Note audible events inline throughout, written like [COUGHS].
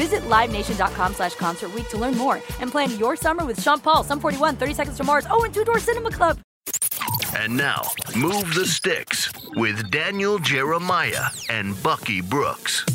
Visit LiveNation.com slash Concert Week to learn more and plan your summer with Sean Paul, Sum 41, 30 Seconds to Mars, oh, and Two Door Cinema Club. And now, Move the Sticks with Daniel Jeremiah and Bucky Brooks.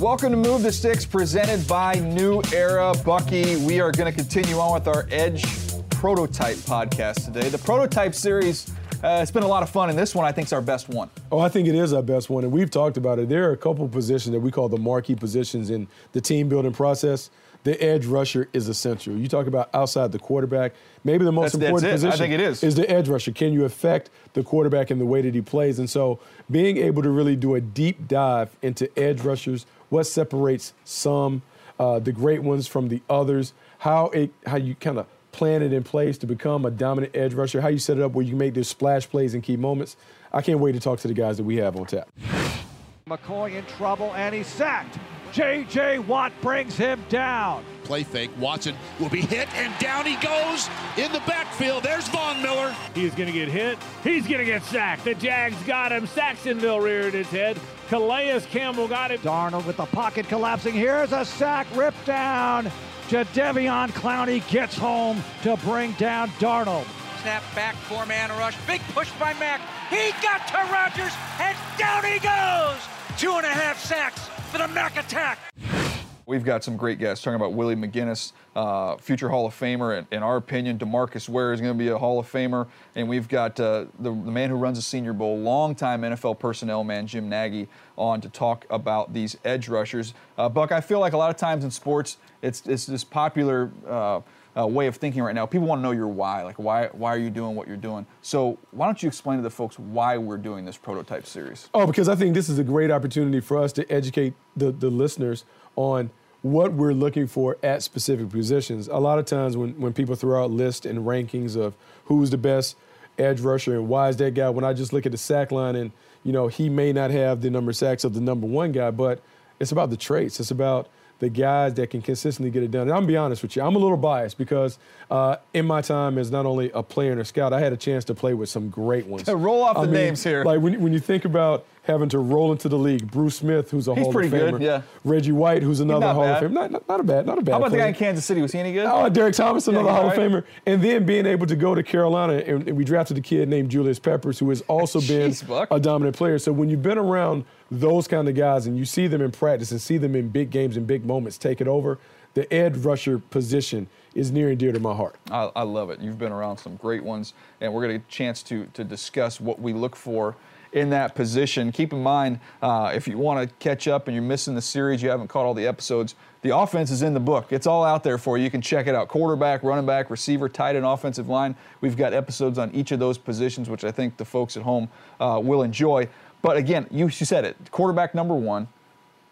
Welcome to Move the Sticks, presented by New Era. Bucky, we are going to continue on with our Edge Prototype podcast today. The Prototype series uh, it's been a lot of fun, and this one I think is our best one. Oh, I think it is our best one, and we've talked about it. There are a couple positions that we call the marquee positions in the team building process. The edge rusher is essential. You talk about outside the quarterback. Maybe the most That's- that's important it. I think it is. is the edge rusher. Can you affect the quarterback in the way that he plays? And so, being able to really do a deep dive into edge rushers, what separates some, uh, the great ones from the others, how it, how you kind of plan it in place to become a dominant edge rusher, how you set it up where you make those splash plays in key moments. I can't wait to talk to the guys that we have on tap. McCoy in trouble and he's sacked. J.J. Watt brings him down. Play fake. Watson will be hit, and down he goes in the backfield. There's Von Miller. He's going to get hit. He's going to get sacked. The Jags got him. Saxonville reared his head. Calais Campbell got him. Darnold with the pocket collapsing. Here's a sack ripped down. Jadeveon Clowney gets home to bring down Darnold. Snap back, four man rush. Big push by Mack. He got to Rodgers, and down he goes. Two and a half sacks for the Mack attack. We've got some great guests talking about Willie McGinest, uh, future Hall of Famer. In, in our opinion, DeMarcus Ware is going to be a Hall of Famer. And we've got uh, the, the man who runs the Senior Bowl, longtime NFL personnel man, Jim Nagy, on to talk about these edge rushers. Uh, Buck, I feel like a lot of times in sports, it's, it's this popular uh, uh, way of thinking right now. People want to know your why. Like, why, why are you doing what you're doing? So, why don't you explain to the folks why we're doing this prototype series? Oh, because I think this is a great opportunity for us to educate the, the listeners on what we're looking for at specific positions. A lot of times when, when people throw out lists and rankings of who's the best edge rusher and why is that guy, when I just look at the sack line and, you know, he may not have the number of sacks of the number one guy, but it's about the traits. It's about the guys that can consistently get it done. And I'm gonna be honest with you, I'm a little biased because uh, in my time as not only a player and a scout, I had a chance to play with some great ones. [LAUGHS] Roll off I the mean, names here. Like when, when you think about having to roll into the league, Bruce Smith, who's a He's Hall pretty of Famer, good, yeah. Reggie White, who's another Hall bad. of Famer, not, not, not a bad, not a bad. How about the guy in Kansas City? Was he any good? Oh, Derrick Thomas, another Yeah, Hall of. Famer. And then being able to go to Carolina, and, and we drafted a kid named Julius Peppers, who has also [LAUGHS] been Buck. a dominant player. So when you've been around those kind of guys and you see them in practice and see them in big games and big moments take it over, the edge rusher position is near and dear to my heart. I, I love it. You've been around some great ones, and we're going to get a chance to to discuss what we look for in that position. Keep in mind, uh, if you want to catch up and you're missing the series, you haven't caught all the episodes. The offense is in the book. It's all out there for you. You can check it out. Quarterback, running back, receiver, tight end, offensive line. We've got episodes on each of those positions, which I think the folks at home uh, will enjoy. But again, you, you said it. Quarterback number one,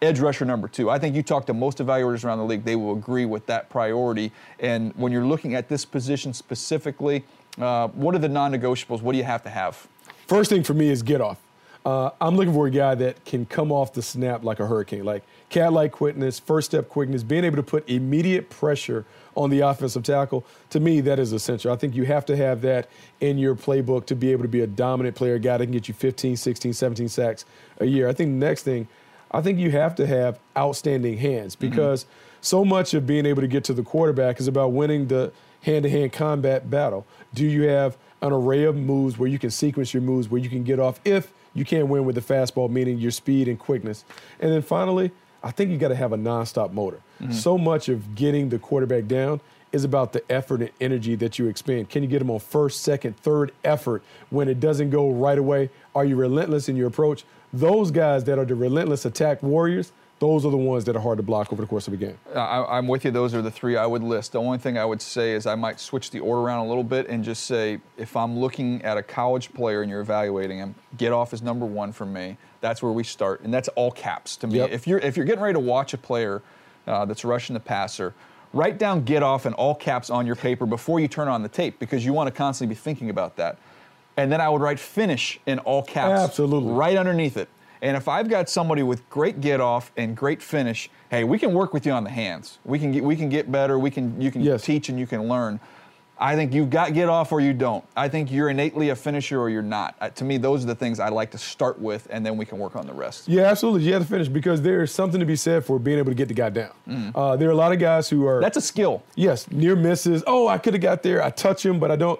edge rusher number two. I think you talk to most evaluators around the league, they will agree with that priority. And when you're looking at this position specifically, uh, what are the non negotiables? What do you have to have? First thing for me is get off. Uh, I'm looking for a guy that can come off the snap like a hurricane, like cat-like quickness, first step quickness, being able to put immediate pressure on the offensive tackle. To me, that is essential. I think you have to have that in your playbook to be able to be a dominant player, a guy that can get you 15, 16, 17 sacks a year. I think the next thing, I think you have to have outstanding hands because so much of being able to get to the quarterback is about winning the hand-to-hand combat battle. Do you have an array of moves where you can sequence your moves, where you can get off if you can't win with the fastball, meaning your speed and quickness. And then finally, I think you got to have a nonstop motor. Mm-hmm. So much of getting the quarterback down is about the effort and energy that you expend. Can you get them on first, second, third effort when it doesn't go right away? Are you relentless in your approach? Those guys that are the relentless attack warriors, those are the ones that are hard to block over the course of a game. I, I'm with you. Those are the three I would list. The only thing I would say is I might switch the order around a little bit and just say if I'm looking at a college player and you're evaluating him, get off is number one for me. That's where we start, and that's all caps to me. Yep. If you're if you're getting ready to watch a player uh, that's rushing the passer, write down get off in all caps on your paper before you turn on the tape because you want to constantly be thinking about that. And then I would write finish in all caps, Absolutely. right underneath it. And if I've got somebody with great get off and great finish, hey, we can work with you on the hands. We can get we can get better. We can you can Yes. teach and you can learn. I think you've got get off or you don't. I think you're innately a finisher or you're not. Uh, to me, those are the things I like to start with, and then we can work on the rest. Yeah, absolutely. You have to finish because there's something to be said for being able to get the guy down. Uh, there are a lot of guys who are. That's a skill. Yes, near misses. Oh, I could have got there. I touch him, but I don't.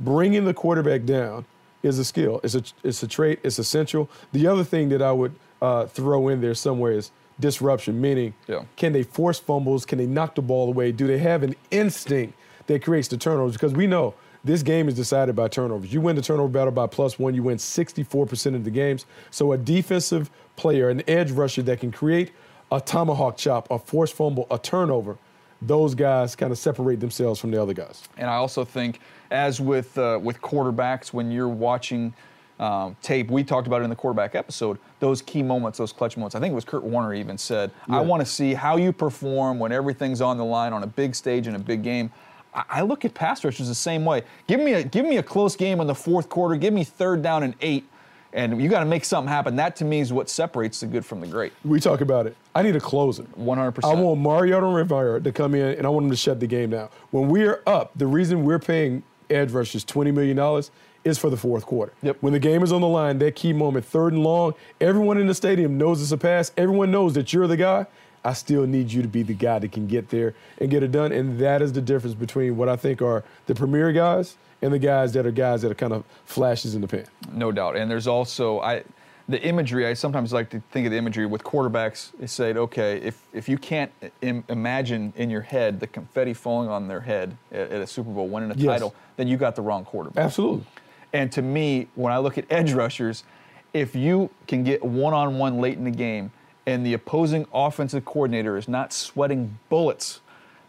Bringing the quarterback down is a skill. It's a it's a trait. It's essential. The other thing that I would uh, throw in there somewhere is disruption. Meaning, Yeah. can they force fumbles? Can they knock the ball away? Do they have an instinct that creates the turnovers? Because we know this game is decided by turnovers. You win the turnover battle by plus one. You win 64% of the games. So a defensive player, an edge rusher that can create a tomahawk chop, a forced fumble, a turnover those guys kind of separate themselves from the other guys. And I also think, as with uh, with quarterbacks, when you're watching um, tape, we talked about it in the quarterback episode. Those key moments, those clutch moments. I think it was Kurt Warner even said, "I want to see how you perform when everything's on the line on a big stage in a big game." I, I look at pass rushers the same way. Give me a give me a close game in the fourth quarter. Give me third down and eight, and you got to make something happen. That to me is what separates the good from the great. We talk about it. I need a closer. 100%. I want Mariano Rivera to come in and I want him to shut the game down. When we're up, the reason we're paying edge rushers $20 million is for the fourth quarter. Yep. When the game is on the line, that key moment, third and long, everyone in the stadium knows it's a pass. Everyone knows that you're the guy. I still need you to be the guy that can get there and get it done. And that is the difference between what I think are the premier guys and the guys that are guys that are kind of flashes in the pan. No doubt. And there's also I the imagery. I sometimes like to think of the imagery with quarterbacks. Is say, okay, if if you can't Im- imagine in your head the confetti falling on their head at, at a Super Bowl, winning a Yes. title, then you got the wrong quarterback. Absolutely. And to me, when I look at edge rushers, if you can get one on one late in the game and the opposing offensive coordinator is not sweating bullets,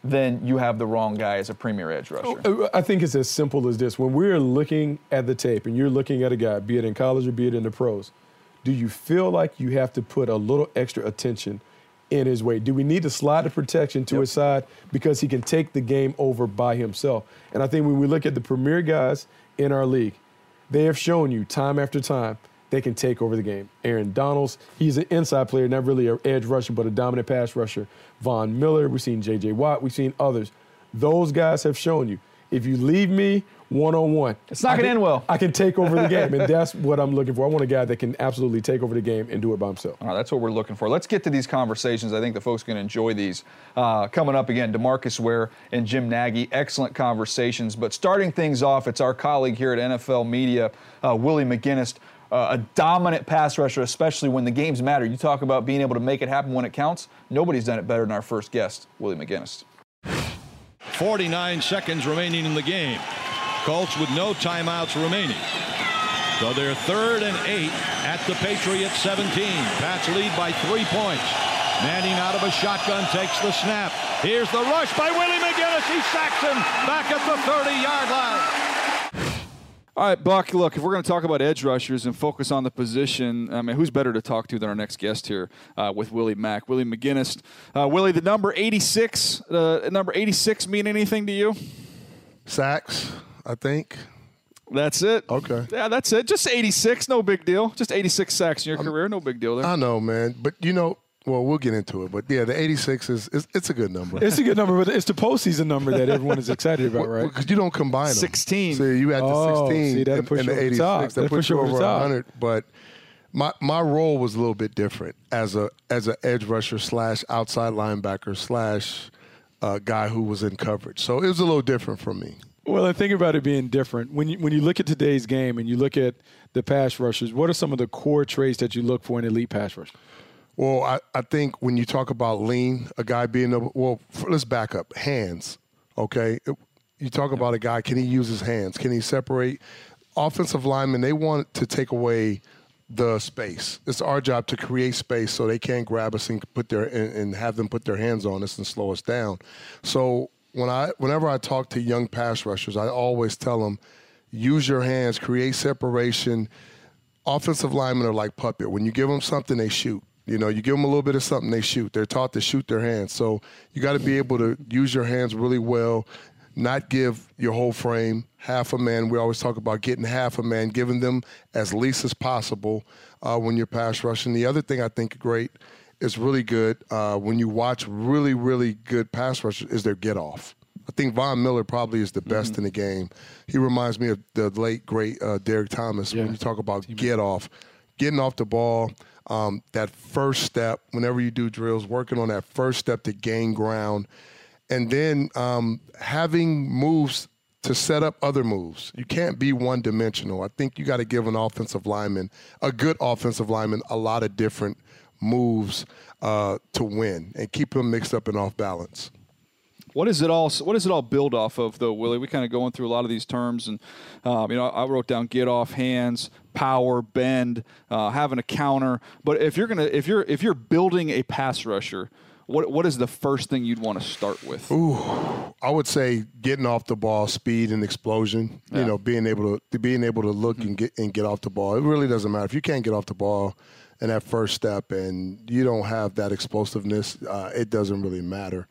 then you have the wrong guy as a premier edge rusher. Uh, I think it's as simple as this. When we're looking at the tape and you're looking at a guy, be it in college or be it in the pros, do you feel like you have to put a little extra attention in his way? Do we need to slide the protection to Yep. his side because he can take the game over by himself? And I think when we look at the premier guys in our league, they have shown you time after time they can take over the game. Aaron Donalds, he's an inside player, not really an edge rusher, but a dominant pass rusher. Von Miller, we've seen J.J. Watt, we've seen others. Those guys have shown you if you leave me one on one, it's not going to end well. I can take over the [LAUGHS] game, and that's what I'm looking for. I want a guy that can absolutely take over the game and do it by himself. All right, that's what we're looking for. Let's get to these conversations. I think the folks can enjoy these. Uh, coming up again, DeMarcus Ware and Jim Nagy, excellent conversations. But starting things off, it's our colleague here at NFL Media, uh, Willie McGinest. Uh, a dominant pass rusher, especially when the games matter. You talk about being able to make it happen when it counts. Nobody's done it better than our first guest, Willie McGinest. 49 seconds remaining in the game. Colts with no timeouts remaining. So they're third and eight at the Patriots 17. Pats lead by three points. Manning out of a shotgun takes the snap. Here's the rush by Willie McGinest. He sacks him back at the 30-yard line. All right, Buck, look, if we're going to talk about edge rushers and focus on the position, I mean, who's better to talk to than our next guest here uh, with Willie Mack? Willie McGinest. Uh, Willie, the number 86, uh, number 86 mean anything to you? Sacks, I think. That's it. Okay. Yeah, that's it. Just 86, no big deal. Just 86 sacks in your I'm, career, no big deal there. I know, man. But, you know, well, we'll get into it, but yeah, the 86 is, is it's a good number. It's a good number, but it's the postseason number that everyone is excited about, right? Because you don't combine them. 16. So you had the oh, 16 see, and, and the 86. That that puts you over 100. But my my role was a little bit different as a as an edge rusher slash outside linebacker slash uh, guy who was in coverage. So it was a little different for me. Well, I think about it being different. When you when you look at today's game and you look at the pass rushers, what are some of the core traits that you look for in elite pass rushers? Well, I, I think when you talk about lean, a guy being able, well, let's back up. Hands, okay? You talk about a guy, can he use his hands? Can he separate? Offensive linemen, they want to take away the space. It's our job to create space so they can't grab us and put their and, and have them put their hands on us and slow us down. So when I whenever I talk to young pass rushers, I always tell them, use your hands, create separation. Offensive linemen are like puppet. When you give them something, they shoot. You know, you give them a little bit of something, they shoot. They're taught to shoot their hands. So you got to be able to use your hands really well, not give your whole frame half a man. We always talk about getting half a man, giving them as least as possible uh, when you're pass rushing. The other thing I think great is really good uh, when you watch really, really good pass rushers is their get off. I think Von Miller probably is the best mm-hmm. in the game. He reminds me of the late great uh, Derrick Thomas yeah. when you talk about get off, getting off the ball um, that first step, whenever you do drills, working on that first step to gain ground, and then um, having moves to set up other moves. You can't be one dimensional. I think you got to give an offensive lineman, a good offensive lineman, a lot of different moves uh, to win and keep him mixed up and off balance. What is it all? What does it all build off of, though, Willie? We kind of going through a lot of these terms, and um, you know, I wrote down get off hands, power, bend, uh, having a counter. But if you're gonna, if you're, if you're building a pass rusher, what what is the first thing you'd want to start with? Ooh, I would say getting off the ball, speed and explosion. Yeah. You know, being able to being able to look mm-hmm. and get and get off the ball. It really doesn't matter if you can't get off the ball in that first step and you don't have that explosiveness. Uh, it doesn't really matter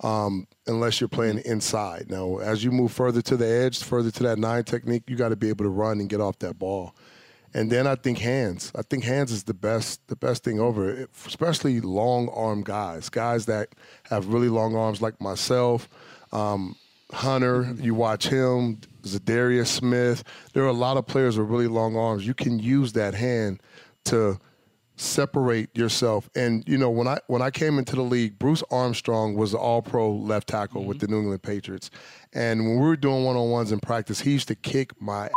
um, unless you're playing inside. Now, as you move further to the edge, further to that nine technique, you got to be able to run and get off that ball. And then I think hands. I think hands is the best, the best thing over, especially long arm guys, guys that have really long arms like myself. Um, Hunter, you watch him, Za'Darius Smith. There are a lot of players with really long arms. You can use that hand to separate yourself. And you know, when I when I came into the league, Bruce Armstrong was the All Pro left tackle mm-hmm. with the New England Patriots. And when we were doing one on ones in practice, he used to kick my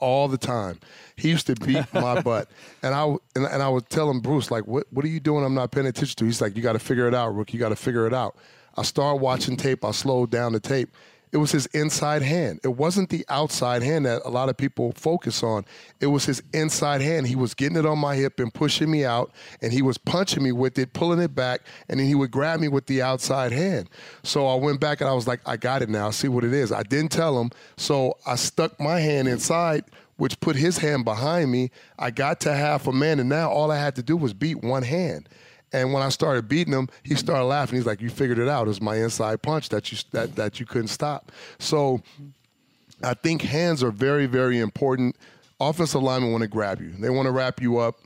all the time. He used to beat my [LAUGHS] butt, and I and, and I would tell him, Bruce, like, what what are you doing? I'm not paying attention to. He's like, you got to figure it out, Rook. You got to figure it out. I start watching tape. I slowed down the tape, it was his inside hand. It wasn't the outside hand that a lot of people focus on. It was his inside hand. He was getting it on my hip and pushing me out, and he was punching me with it, pulling it back, and then he would grab me with the outside hand. So I went back and I was like, I got it now. See what it is. I didn't tell him, so I stuck my hand inside which put his hand behind me. I got to half a man, and now all I had to do was beat one hand. And when I started beating him, he started laughing. He's like, "You figured it out. It was my inside punch that you that that you couldn't stop." So, I think hands are very very important. offensive linemen want to grab you. They want to wrap you up.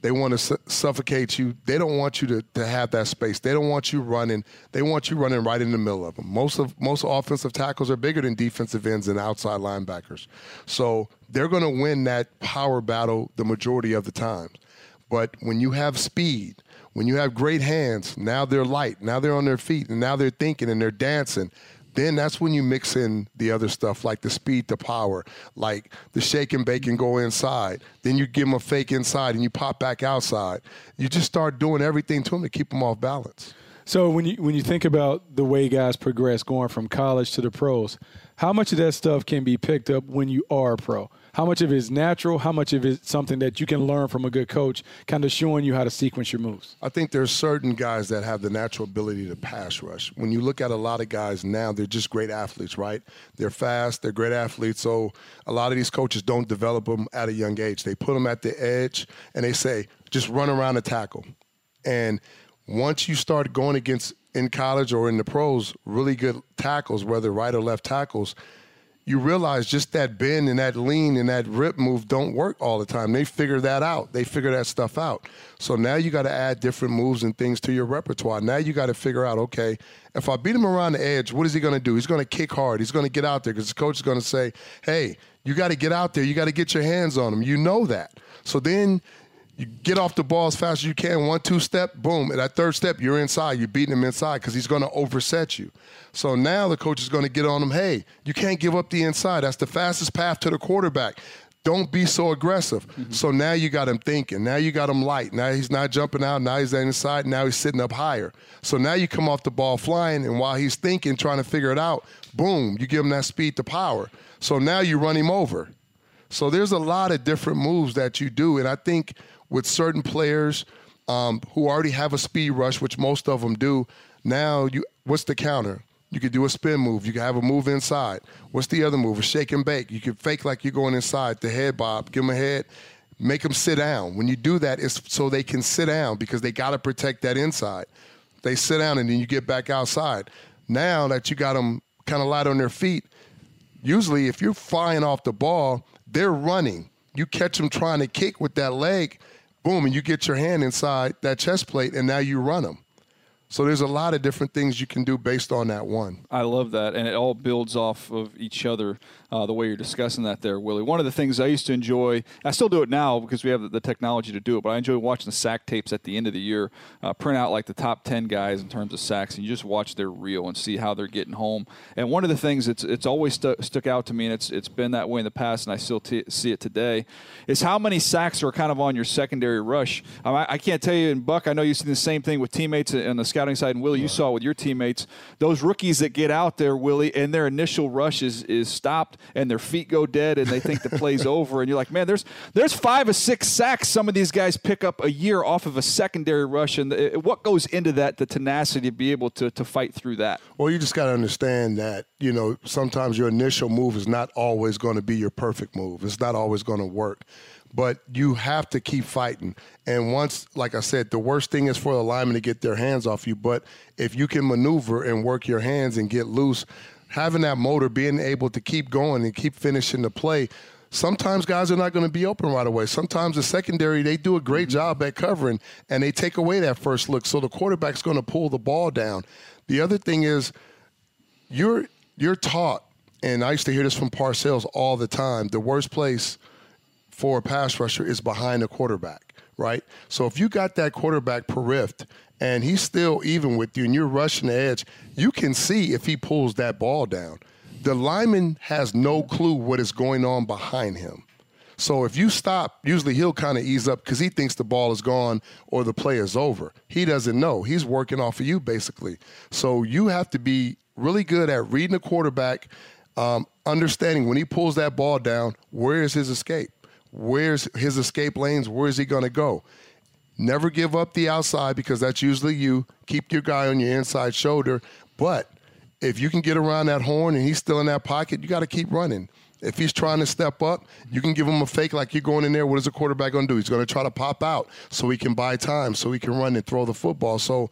They want to su- suffocate you. They don't want you to, to have that space. They don't want you running. They want you running right in the middle of them. Most of most offensive tackles are bigger than defensive ends and outside linebackers. So they're going to win that power battle the majority of the times. But when you have speed, when you have great hands, now they're light. Now they're on their feet, and now they're thinking and they're dancing then that's when you mix in the other stuff like the speed to power, like the shake and bake and go inside. Then you give them a fake inside and you pop back outside. You just start doing everything to them to keep them off balance. So when you when you think about the way guys progress going from college to the pros, how much of that stuff can be picked up when you are a pro? How much of it is natural? How much of it is something that you can learn from a good coach, kind of showing you how to sequence your moves? I think there's certain guys that have the natural ability to pass rush. When you look at a lot of guys now, they're just great athletes, right? They're fast, they're great athletes. So a lot of these coaches don't develop them at a young age. They put them at the edge and they say, just run around the tackle. And once you start going against in college or in the pros, really good tackles, whether right or left tackles, you realize just that bend and that lean and that rip move don't work all the time. They figure that out. They figure that stuff out. So now you got to add different moves and things to your repertoire. Now you got to figure out, okay, if I beat him around the edge, what is he going to do? He's going to kick hard. He's going to get out there because the coach is going to say, hey, you got to get out there. You got to get your hands on him. You know that. So then you get off the ball as fast as you can. One, two step, boom. At that third step, you're inside. You're beating him inside because he's going to overset you. So now the coach is going to get on him. Hey, you can't give up the inside. That's the fastest path to the quarterback. Don't be so aggressive. Mm-hmm. So now you got him thinking. Now you got him light. Now he's not jumping out. Now he's at inside. Now he's sitting up higher. So now you come off the ball flying, and while he's thinking, trying to figure it out, boom, you give him that speed to power. So now you run him over. So there's a lot of different moves that you do, and I think with certain players um, who already have a speed rush, which most of them do. Now, you what's the counter? You could do a spin move. You could have a move inside. What's the other move? A shake and bake. You could fake like you're going inside. The head bob. Give them a head. Make them sit down. When you do that, it's so they can sit down because they got to protect that inside. They sit down and then you get back outside. Now that you got them kind of light on their feet, usually if you're flying off the ball, they're running. You catch them trying to kick with that leg boom, and you get your hand inside that chest plate, and now you run them. So there's a lot of different things you can do based on that one. I love that, and it all builds off of each other. Uh, the way you're discussing that there, Willie. One of the things I used to enjoy, I still do it now because we have the technology to do it, but I enjoy watching the sack tapes at the end of the year, uh, print out like the top 10 guys in terms of sacks, and you just watch their reel and see how they're getting home. And one of the things that's it's always stu- stuck out to me, and it's it's been that way in the past, and I still t- see it today, is how many sacks are kind of on your secondary rush. Um, I, I, can't tell you, in Buck, I know you see the same thing with teammates on the scouting side, and Willie, you saw with your teammates, those rookies that get out there, Willie, and their initial rush is, is stopped, and their feet go dead and they think the play's [LAUGHS] over. And you're like, man, there's there's five or six sacks some of these guys pick up a year off of a secondary rush. And what goes into that, the tenacity to be able to, to fight through that? Well, you just got to understand that, you know, sometimes your initial move is not always going to be your perfect move. It's not always going to work but you have to keep fighting. And once, like I said, the worst thing is for the lineman to get their hands off you. But if you can maneuver and work your hands and get loose, having that motor, being able to keep going and keep finishing the play. Sometimes guys are not going to be open right away. Sometimes the secondary, they do a great mm-hmm. job at covering and they take away that first look. So the quarterback's going to pull the ball down. The other thing is you're you're taught, and I used to hear this from Parcells all the time, the worst place for a pass rusher is behind the quarterback, right? So if you got that quarterback periffed and he's still even with you and you're rushing the edge, you can see if he pulls that ball down. The lineman has no clue what is going on behind him. So if you stop, usually he'll kind of ease up because he thinks the ball is gone or the play is over. He doesn't know. He's working off of you basically. So you have to be really good at reading the quarterback, um, understanding when he pulls that ball down, where is his escape? Where's his escape lanes? Where is he going to go? Never give up the outside because that's usually you. Keep your guy on your inside shoulder. But if you can get around that horn and he's still in that pocket, you got to keep running. If he's trying to step up, you can give him a fake like you're going in there. What is the quarterback going to do? He's going to try to pop out so he can buy time, so he can run and throw the football. So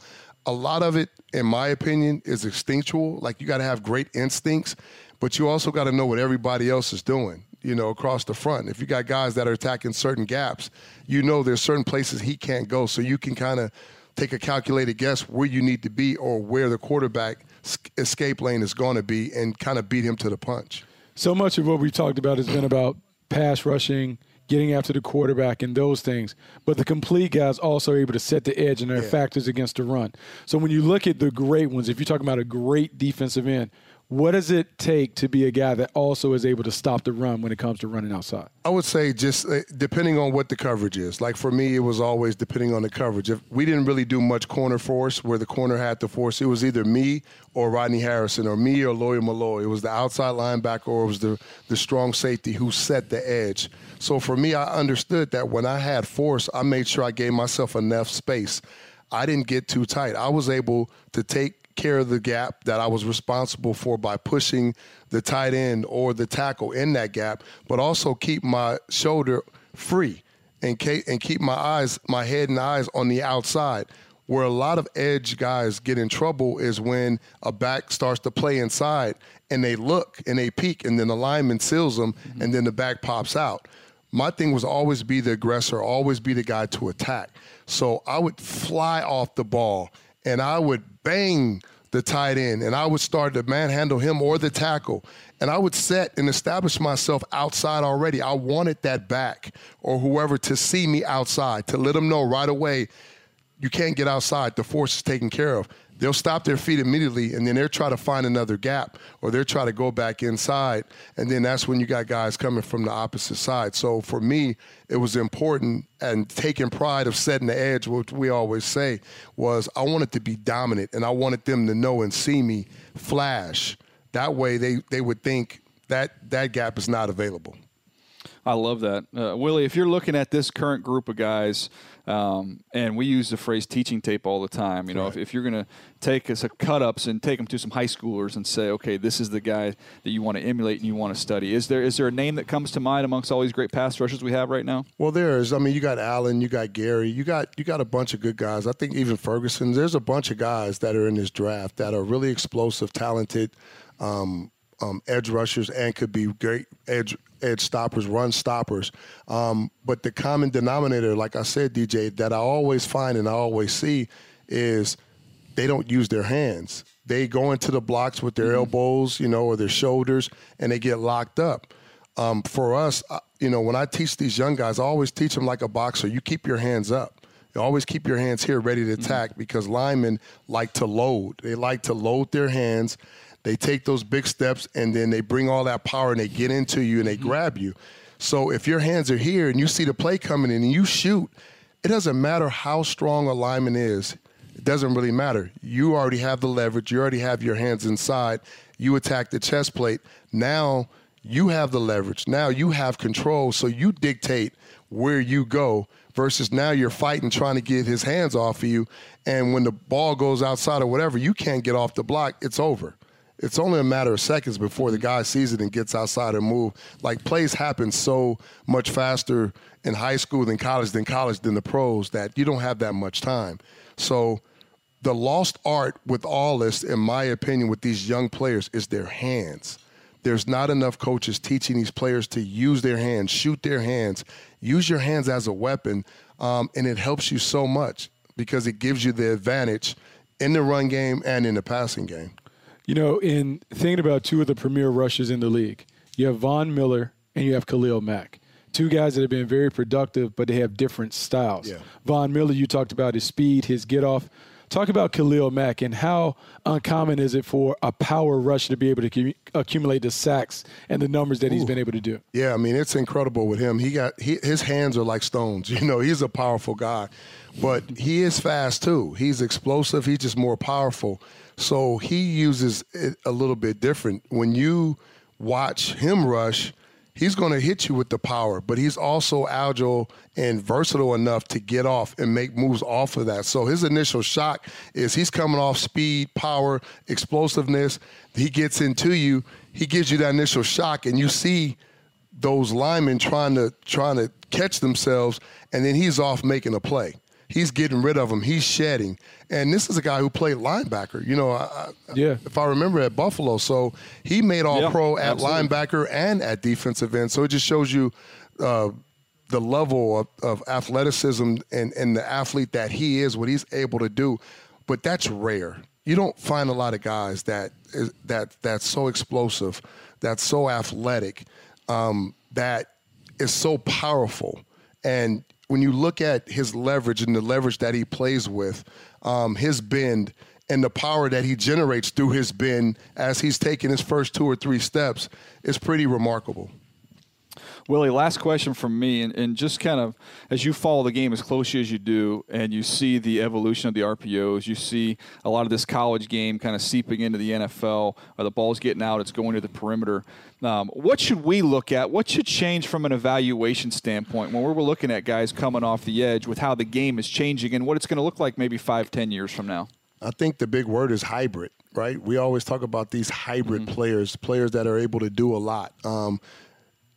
a lot of it, in my opinion, is instinctual. Like you got to have great instincts, but you also got to know what everybody else is doing you know, across the front. If you got guys that are attacking certain gaps, you know there's certain places he can't go. So you can kind of take a calculated guess where you need to be or where the quarterback escape lane is going to be and kind of beat him to the punch. So much of what we've talked about has been about pass rushing, getting after the quarterback, and those things. But the complete guys also are able to set the edge and their yeah. factors against the run. So when you look at the great ones, if you're talking about a great defensive end, what does it take to be a guy that also is able to stop the run when it comes to running outside? I would say just uh, depending on what the coverage is. Like for me, it was always depending on the coverage. If we didn't really do much corner force where the corner had the force, it was either me or Rodney Harrison or me or Lawyer Milloy. It was the outside linebacker or it was the, the strong safety who set the edge. So for me, I understood that when I had force, I made sure I gave myself enough space. I didn't get too tight. I was able to take care of the gap that I was responsible for by pushing the tight end or the tackle in that gap, but also keep my shoulder free and and keep my eyes, my head and eyes on the outside. Where a lot of edge guys get in trouble is when a back starts to play inside and they look and they peek and then the lineman seals them mm-hmm. and then the back pops out. My thing was always be the aggressor, always be the guy to attack. So I would fly off the ball and I would bang the tight end and I would start to manhandle him or the tackle. And I would set and establish myself outside already. I wanted that back or whoever to see me outside, to let them know right away, you can't get outside. The force is taken care of they'll stop their feet immediately and then they'll try to find another gap or they'll try to go back inside and then that's when you got guys coming from the opposite side. So for me it was important and taking pride of setting the edge what we always say was i wanted to be dominant and i wanted them to know and see me flash. That way they, they would think that that gap is not available. I love that. Uh, Willie, if you're looking at this current group of guys, um, and we use the phrase teaching tape all the time, you know, right. if, if, you're going to take us a cut ups and take them to some high schoolers and say, okay, this is the guy that you want to emulate and you want to study, is there is there a name that comes to mind amongst all these great pass rushers we have right now? Well, there is. I mean, you got Allen, you got Gary, you got you got a bunch of good guys. I think even Ferguson, there's a bunch of guys that are in this draft that are really explosive, talented. Um, um, edge rushers and could be great edge edge stoppers, run stoppers. Um, but the common denominator, like I said, DJ, that I always find and I always see is they don't use their hands. They go into the blocks with their mm-hmm. elbows, you know, or their shoulders, and they get locked up. Um, for us, you know, when I teach these young guys, I always teach them like a boxer. You keep your hands up. You always keep your hands here ready to mm-hmm. attack mm-hmm. because linemen like to load. They like to load their hands they take those big steps and then they bring all that power and they get into you and they mm-hmm. grab you. So if your hands are here and you see the play coming in and you shoot, it doesn't matter how strong a lineman is. It doesn't really matter. You already have the leverage. You already have your hands inside. You attack the chest plate. Now you have the leverage. Now you have control. So you dictate where you go versus now you're fighting trying to get his hands off of you. And when the ball goes outside or whatever, you can't get off the block. It's over it's only a matter of seconds before the guy sees it and gets outside and move. Like plays happen so much faster in high school than college than college than the pros that you don't have that much time. So the lost art with all this, in my opinion, with these young players is their hands. There's not enough coaches teaching these players to use their hands, shoot their hands, use your hands as a weapon, um, and it helps you so much because it gives you the advantage in the run game and in the passing game. You know, in thinking about two of the premier rushers in the league, you have Von Miller and you have Khalil Mack. Two guys that have been very productive, but they have different styles. Yeah. Von Miller, you talked about his speed, his get off. Talk about Khalil Mack and how uncommon is it for a power rush to be able to accumulate the sacks and the numbers that Ooh. he's been able to do? Yeah, I mean it's incredible with him. He got he, his hands are like stones. [LAUGHS] You know, he's a powerful guy, but he is fast too. He's explosive. He's just more powerful. So he uses it a little bit different. When you watch him rush, he's going to hit you with the power, but he's also agile and versatile enough to get off and make moves off of that. So his initial shock is he's coming off speed, power, explosiveness. He gets into you, he gives you that initial shock, and you see those linemen trying to trying to catch themselves, and then he's off making a play. He's getting rid of them. He's shedding. And this is a guy who played linebacker. You know, I, yeah. If I remember at Buffalo, so he made All Yeah, Pro at absolutely. linebacker and at defensive end. So it just shows you. Uh, the level of, of athleticism and, and the athlete that he is, what he's able to do, but that's rare. You don't find a lot of guys that is, that that's so explosive, that's so athletic, um, that is so powerful. And when you look at his leverage and the leverage that he plays with, um, his bend and the power that he generates through his bend as he's taking his first two or three steps is pretty remarkable. Willie, last question from me, and, and just kind of as you follow the game as closely as you do, and you see the evolution of the RPOs, you see a lot of this college game kind of seeping into the NFL, or the ball's getting out, it's going to the perimeter. Um, what should we look at? What should change from an evaluation standpoint when we're looking at guys coming off the edge with how the game is changing and what it's going to look like maybe five, ten years from now? I think the big word is hybrid, right? We always talk about these hybrid players, players that are able to do a lot. Um,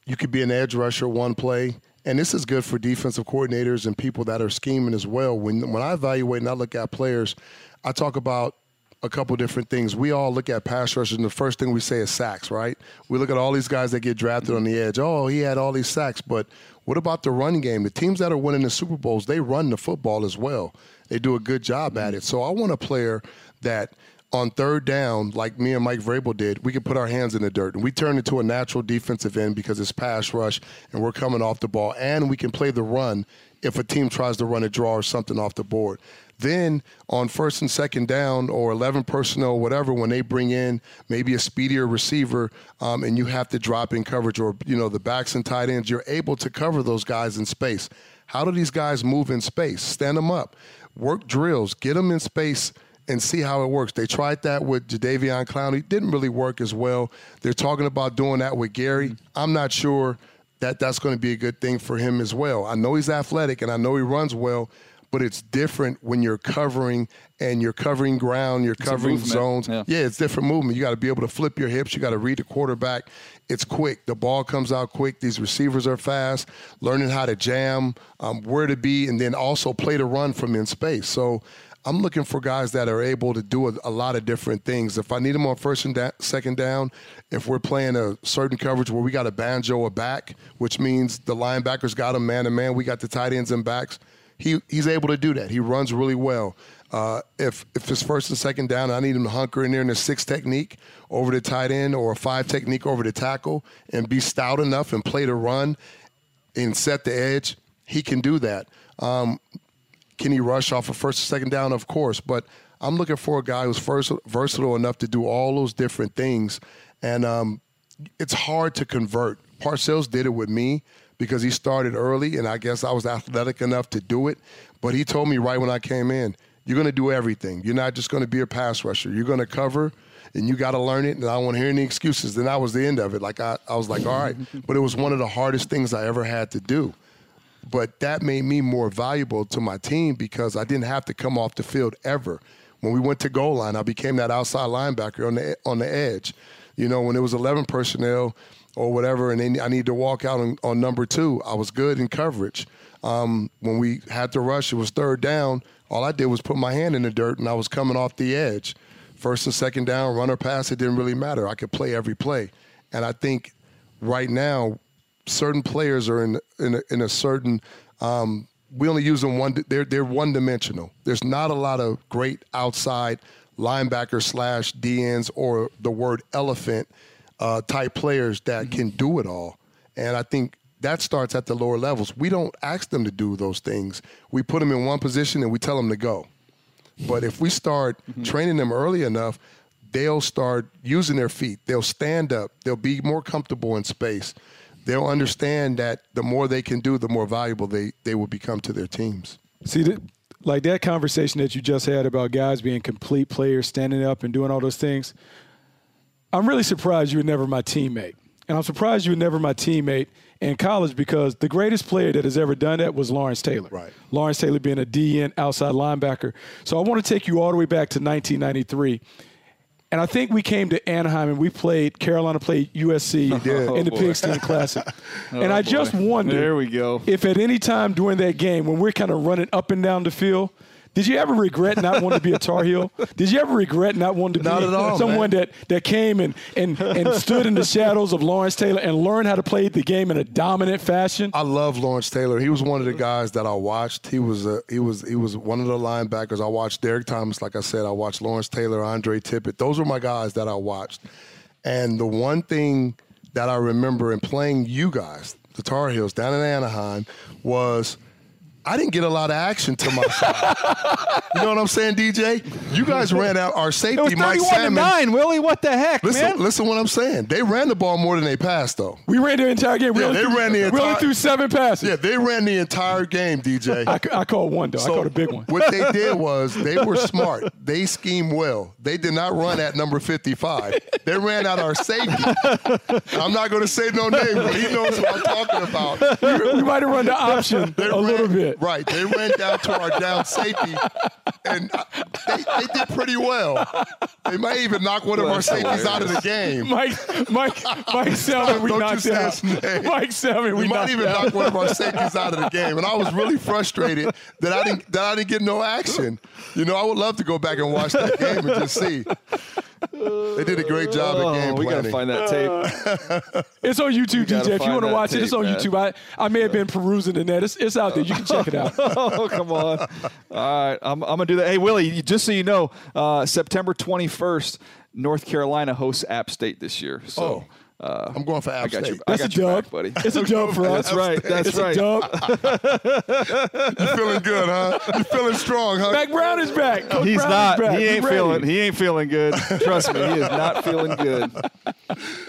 you could be an edge rusher one play, and this is good for defensive coordinators and people that are scheming as well. When when I evaluate and I look at players, I talk about a couple different things. We all look at pass rushers, and the first thing we say is sacks, right? We look at all these guys that get drafted on the edge. Oh, he had all these sacks, but what about the run game? The teams that are winning the Super Bowls, they run the football as well. They do a good job at it. So I want a player that on third down, like me and Mike Vrabel did, we could put our hands in the dirt and we turn into a natural defensive end because it's pass rush and we're coming off the ball and we can play the run if a team tries to run a draw or something off the board. Then on first and second down or 11 personnel, whatever, when they bring in maybe a speedier receiver um, and you have to drop in coverage or, you know, the backs and tight ends, you're able to cover those guys in space. How do these guys move in space? Stand them up, work drills, get them in space and see how it works. They tried that with Jadeveon Clowney. It didn't really work as well. They're talking about doing that with Gary. I'm not sure that that's going to be a good thing for him as well. I know he's athletic and I know he runs well, but it's different when you're covering and you're covering ground, you're covering zones. yeah. yeah, it's different movement. You got to be able to flip your hips. You got to read the quarterback. It's quick. The ball comes out quick. These receivers are fast. Learning how to jam, um, where to be, and then also play the run from in space. So I'm looking for guys that are able to do a, a lot of different things. If I need them on first and da- second down, if we're playing a certain coverage where we got a banjo a back, which means the linebackers got him man to man, we got the tight ends and backs. He he's able to do that. He runs really well. Uh, if if it's first and second down, I need him to hunker in there in a six technique over the tight end or a five technique over the tackle and be stout enough and play the run and set the edge. He can do that. Um, can he rush off a first or second down? Of course, but I'm looking for a guy who's first, versatile enough to do all those different things, and um, it's hard to convert. Parcells did it with me because he started early, and I guess I was athletic enough to do it. But he told me right when I came in, "You're going to do everything. You're not just going to be a pass rusher. You're going to cover." And you got to learn it, and I don't want to hear any excuses. Then that was the end of it. Like I, I was like, all right, [LAUGHS] but it was one of the hardest things I ever had to do but that made me more valuable to my team because I didn't have to come off the field ever. When we went to goal line, I became that outside linebacker on the on the edge. You know, when it was 11 personnel or whatever, and I need to walk out on, on number two, I was good in coverage. Um, when we had to rush, it was third down. All I did was put my hand in the dirt, and I was coming off the edge. First and second down, runner pass, it didn't really matter. I could play every play, and I think right now certain players are in in a, in a certain. Um, we only use them one. They're they're one dimensional. There's not a lot of great outside linebacker slash DNs or the word elephant uh, type players that can do it all. And I think that starts at the lower levels. We don't ask them to do those things. We put them in one position and we tell them to go. But if we start training them early enough, they'll start using their feet. They'll stand up. They'll be more comfortable in space. They'll understand that the more they can do, the more valuable they, they will become to their teams. See, that, like that conversation that you just had about guys being complete players, standing up and doing all those things. I'm really surprised you were never my teammate. And I'm surprised you were never my teammate in college because the greatest player that has ever done that was Lawrence Taylor. Right. Lawrence Taylor being a DN outside linebacker. So I want to take you all the way back to 1993. And I think we came to Anaheim and we played Carolina played USC [LAUGHS] oh, in the boy. Pigskin Classic. [LAUGHS] Oh, and I boy. just wondered There we go. if at any time during that game when we're kind of running up and down the field, did you ever regret not wanting to be a Tar Heel? Did you ever regret not wanting to Not be at all, someone man. that, that came and, and, and stood in the shadows of Lawrence Taylor and learned how to play the game in a dominant fashion? I love Lawrence Taylor. He was one of the guys that I watched. He was a, he was he was one of the linebackers. I watched Derrick Thomas, like I said. I watched Lawrence Taylor, Andre Tippett. Those were my guys that I watched. And the one thing that I remember in playing you guys, the Tar Heels down in Anaheim, was I didn't get a lot of action to my side. [LAUGHS] you know what I'm saying, DJ? You guys ran out our safety, It was Mike 31 to 9, Willie. What the heck, Listen, man? listen what I'm saying. They ran the ball more than they passed, though. We ran the entire game. We Yeah, only they threw- ran the entire- threw seven passes. Yeah, they ran the entire game, DJ. [LAUGHS] I, I called one, though. I called a big one. What they did [LAUGHS] was they were smart. They schemed well. They did not run at number 55. They ran out our safety. I'm not going to say no name, but he knows what I'm talking about. we, we might have run the option They a ran- little bit. Right. They ran down to our down safety, and uh, they, they did pretty well. They might even knock one of our That's safeties out of the game. Mike, Mike, Mike Selman, we Don't you knocked say out. his. [LAUGHS] Mike Selman, we We might even out. knock one of our safeties out of the game, and I was really frustrated that I didn't that I didn't get no action. You know, I would love to go back and watch that game and just see. They did a great job at game Oh, we got to find that tape. [LAUGHS] It's on YouTube, DJ. If you want to that watch it, it's on man. YouTube. I, I may have been perusing the net. It's, it's out there. You can check it out. [LAUGHS] oh, come on. All right. I'm, I'm going to do that. Hey, Willie, just so you know, uh, September 21st, North Carolina hosts App State this year. So. Uh, I'm going for I got State. your, I That's got a your dub. back, buddy. It's a dub for us. That's right. That's it's right. a dub. [LAUGHS] You feeling good, huh? You feeling strong, huh? Mack Brown is back. Coach He's Brown not. Is back. He He's ain't ready. feeling. He ain't feeling good. Trust me, he is not feeling good. [LAUGHS]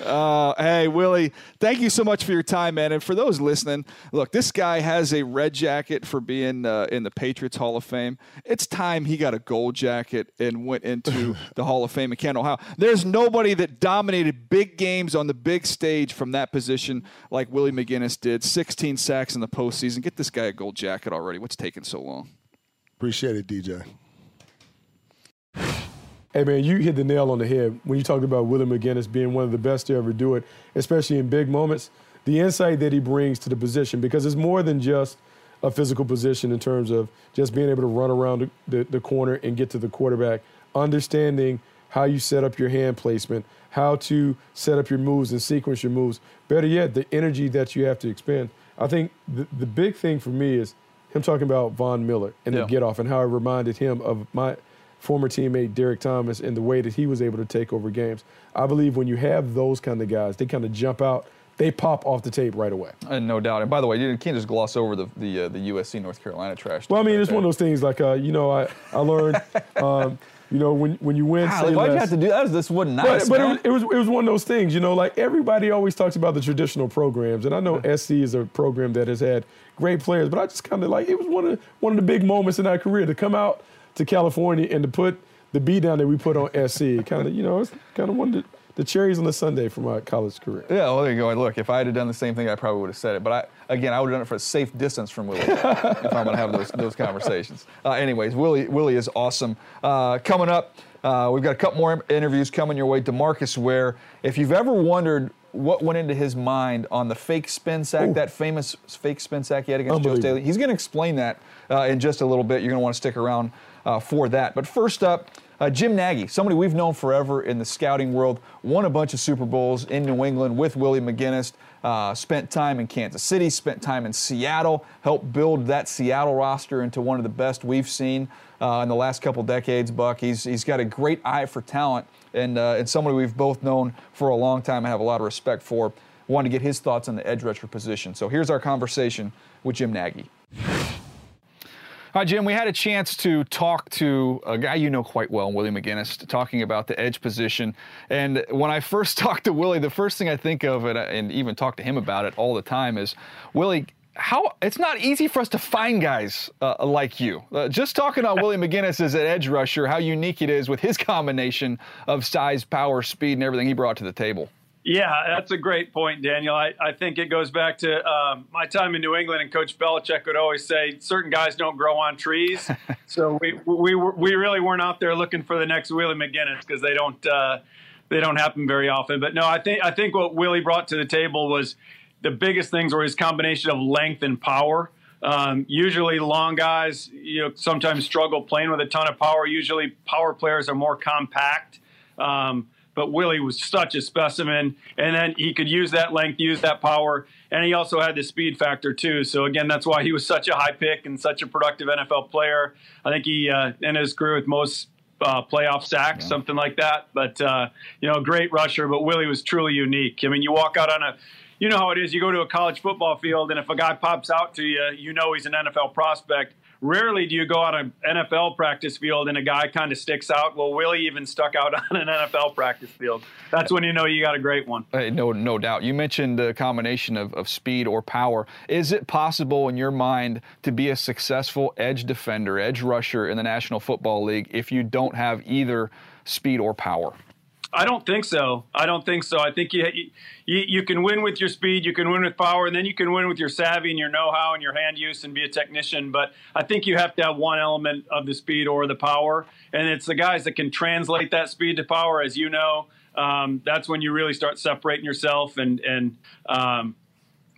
Uh, hey, Willie, thank you so much for your time, man. And for those listening, look, this guy has a red jacket for being uh, in the Patriots Hall of Fame. It's time he got a gold jacket and went into [LAUGHS] the Hall of Fame in Canton, Ohio. There's nobody that dominated big games on the big stage from that position like Willie McGinest did. 16 sacks in the postseason. Get this guy a gold jacket already. What's taking so long? Appreciate it, DJ. Hey man, you hit the nail on the head when you talked about Willie McGinest being one of the best to ever do it, especially in big moments. The insight that he brings to the position, because it's more than just a physical position in terms of just being able to run around the, the, the corner and get to the quarterback, understanding how you set up your hand placement, how to set up your moves and sequence your moves. Better yet, the energy that you have to expend. I think the, the big thing for me is him talking about Von Miller and Yeah. the get off and how it reminded him of my former teammate Derrick Thomas and the way that he was able to take over games. I believe when you have those kind of guys, they kind of jump out, they pop off the tape right away. Uh, no doubt. And by the way, you can't just gloss over the the, uh, the USC North Carolina trash. Well, I mean, talk it's right one of those things like, uh, you know, I, I learned, [LAUGHS] um, you know, when, when you win, there. say why'd you have to do that? This wasn't nice, but, but it, was, it was it was one of those things, you know, like everybody always talks about the traditional programs, and I know SC is a program that has had great players, but I just kind of like it was one of one of the big moments in our career to come out to California and to put the beat down that we put on SC. Kind of, you know, it's kind of one of the, cherries on the Sunday for my college career. Yeah, well, there you go. And look, if I had done the same thing, I probably would have said it. But I, again, I would have done it for a safe distance from Willie [LAUGHS] if I'm going to have those, those conversations. Uh, anyways, Willie, Willie is awesome. Uh, coming up, uh, we've got a couple more interviews coming your way. DeMarcus Ware, if you've ever wondered what went into his mind on the fake spin sack, that famous fake spin sack he had against Joe. Staley, he's going to explain that uh, in just a little bit. You're going to want to stick around uh, for that. But first up, uh, Jim Nagy, somebody we've known forever in the scouting world, won a bunch of Super Bowls in New England with Willie McGinest, uh, spent time in Kansas City, spent time in Seattle, helped build that Seattle roster into one of the best we've seen uh, in the last couple decades, Buck. He's, he's got a great eye for talent and, uh, and somebody we've both known for a long time and have a lot of respect for. Wanted to get his thoughts on the edge rusher position. So here's our conversation with Jim Nagy. Hi, Jim. We had a chance to talk to a guy you know quite well, Willie McGinest, talking about the edge position. And when I first [LAUGHS] talked to Willie, the first thing I think of, and, and even talk to him about it all the time, is Willie. How it's not easy for us to find guys uh, like you. Uh, just talking on Willie McGinest as an edge rusher, how unique it is with his combination of size, power, speed, and everything he brought to the table. Yeah, that's a great point, Daniel. I, I think it goes back to um, my time in New England, and Coach Belichick would always say certain guys don't grow on trees. [LAUGHS] so we, we we really weren't out there looking for the next Willie McGinest because they don't uh, they don't happen very often. But no, I think I think what Willie brought to the table was the biggest things were his combination of length and power. Um, usually, long guys, you know, sometimes struggle playing with a ton of power. Usually, power players are more compact. Um, but Willie was such a specimen. And then he could use that length, use that power, and he also had the speed factor too. So again, that's why he was such a high pick and such a productive NFL player. I think he uh, ended his career with most uh, playoff sacks, yeah. something like that. But uh, you know, great rusher. But Willie was truly unique. I mean, you walk out on a you know how it is. You go to a college football field, and if a guy pops out to you, you know he's an NFL prospect rarely do you go on an NFL practice field and a guy kind of sticks out. Well, Willie even stuck out [LAUGHS] on an NFL practice field. That's when you know you got a great one. no, no doubt. You mentioned the combination of, of speed or power. Is it possible in your mind to be a successful edge defender, edge rusher in the National Football League if you don't have either speed or power? I don't think so. I don't think so. I think you, you you can win with your speed, you can win with power, and then you can win with your savvy and your know-how and your hand use and be a technician. But I think you have to have one element of the speed or the power, and it's the guys that can translate that speed to power. As you know, um, that's when you really start separating yourself and and um,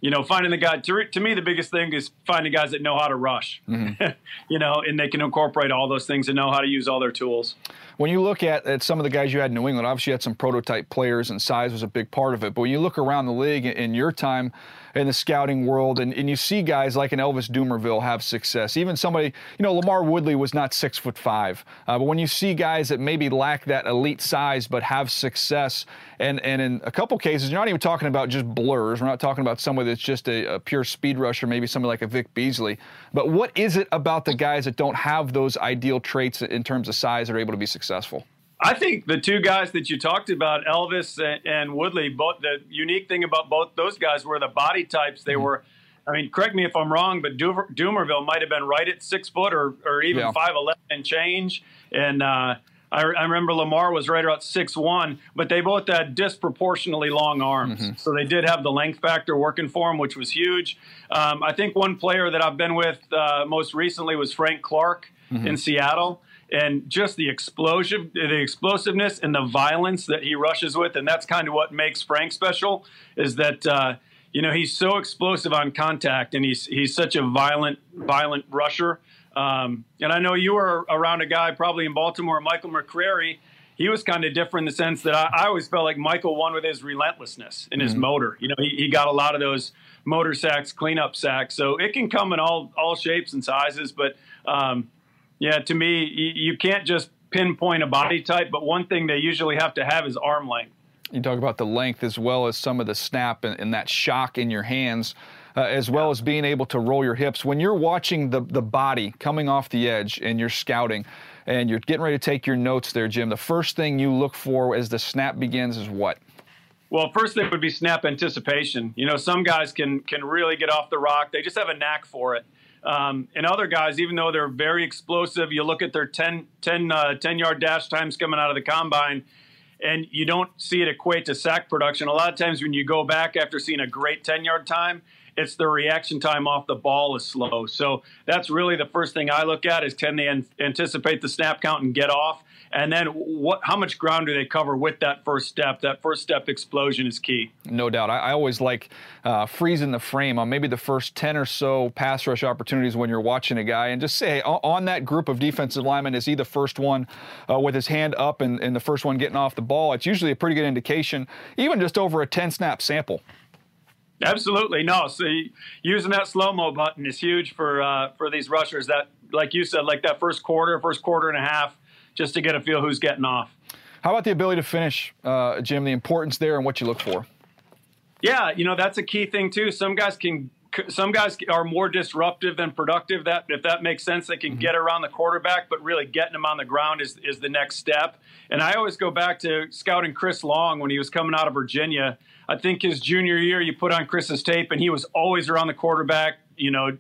you know, finding the guy to, to me, the biggest thing is finding guys that know how to rush, mm-hmm. [LAUGHS] you know, and they can incorporate all those things and know how to use all their tools. When you look at, at some of the guys you had in New England, obviously you had some prototype players and size was a big part of it. But when you look around the league in your time, in the scouting world, and, and you see guys like an Elvis Dumervil have success. Even somebody, you know, LaMarr Woodley was not six foot five, uh, but when you see guys that maybe lack that elite size but have success, and and in a couple cases, you're not even talking about just blurs. We're not talking about somebody that's just a, a pure speed rusher, maybe somebody like a Vic Beasley. But what is it about the guys that don't have those ideal traits in terms of size that are able to be successful? I think the two guys that you talked about, Elvis and Woodley, both the unique thing about both those guys were the body types. They mm-hmm. were, I mean, correct me if I'm wrong, but Dumervil might have been right at six foot or, or even five yeah. eleven and change. And uh, I, I, remember LaMarr was right about six one, but they both had disproportionately long arms, mm-hmm. so they did have the length factor working for them, which was huge. Um, I think one player that I've been with uh, most recently was Frank Clark mm-hmm. in Seattle and just the explosion, the explosiveness and the violence that he rushes with, and that's kind of what makes Frank special. Is that uh, you know he's so explosive on contact, and he's he's such a violent violent rusher. Um, and I know you were around a guy probably in Baltimore, Michael McCrary. He was kind of different in the sense that I, I always felt like Michael won with his relentlessness and his mm-hmm. motor. You know, he, he got a lot of those motor sacks, cleanup sacks. So it can come in all all shapes and sizes, but um, yeah, to me, you can't just pinpoint a body type, but one thing they usually have to have is arm length. You talk about the length as well as some of the snap and, and that shock in your hands. Uh, as well as being able to roll your hips. When you're watching the, the body coming off the edge and you're scouting and you're getting ready to take your notes there, Jim, the first thing you look for as the snap begins is what? Well, first thing would be snap anticipation. You know, some guys can can really get off the rock. They just have a knack for it. Um, and other guys, even though they're very explosive, you look at their 10, 10, uh, 10 yard dash times coming out of the combine, and you don't see it equate to sack production. A lot of times when you go back after seeing a great 10 yard time, it's the reaction time off the ball is slow. So that's really the first thing I look at is can they an- anticipate the snap count and get off? And then what? How much ground do they cover with that first step? That first step explosion is key. No doubt. I, I always like uh, freezing the frame on maybe the first ten or so pass rush opportunities when you're watching a guy, and just say on, on that group of defensive linemen, is he the first one uh, with his hand up and, and the first one getting off the ball? It's usually a pretty good indication, even just over a ten snap sample. Absolutely no. So using that slow mo button is huge for uh, for these rushers. That, like you said, like that first quarter, first quarter and a half, just to get a feel who's getting off. How about the ability to finish, uh, Jim? The importance there and what you look for. Yeah, you know that's a key thing too. Some guys can, some guys are more disruptive than productive. That if that makes sense, they can mm-hmm. get around the quarterback, but really getting them on the ground is is the next step. And I always go back to scouting Chris Long when he was coming out of Virginia. I think his junior year, you put on Chris's tape, and he was always around the quarterback. You know,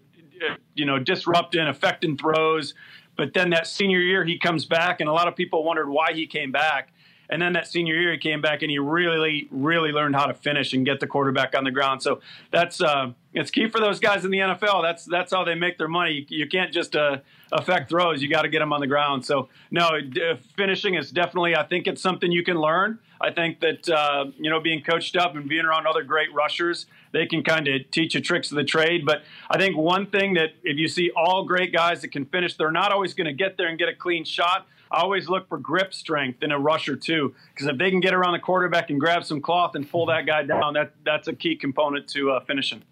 you know, disrupting, affecting throws, but then that senior year, he comes back, and a lot of people wondered why he came back. And then that senior year, he came back and he really, really learned how to finish and get the quarterback on the ground. So that's uh, it's key for those guys in the NFL. That's that's how they make their money. You, can't just uh, affect throws. You got to get them on the ground. So no, finishing is definitely. I think it's something you can learn. I think that uh, you know being coached up and being around other great rushers, they can kind of teach you tricks of the trade. But I think one thing that if you see all great guys that can finish, they're not always going to get there and get a clean shot. I always look for grip strength in a rusher too, because if they can get around the quarterback and grab some cloth and pull that guy down, that that's a key component to uh, finishing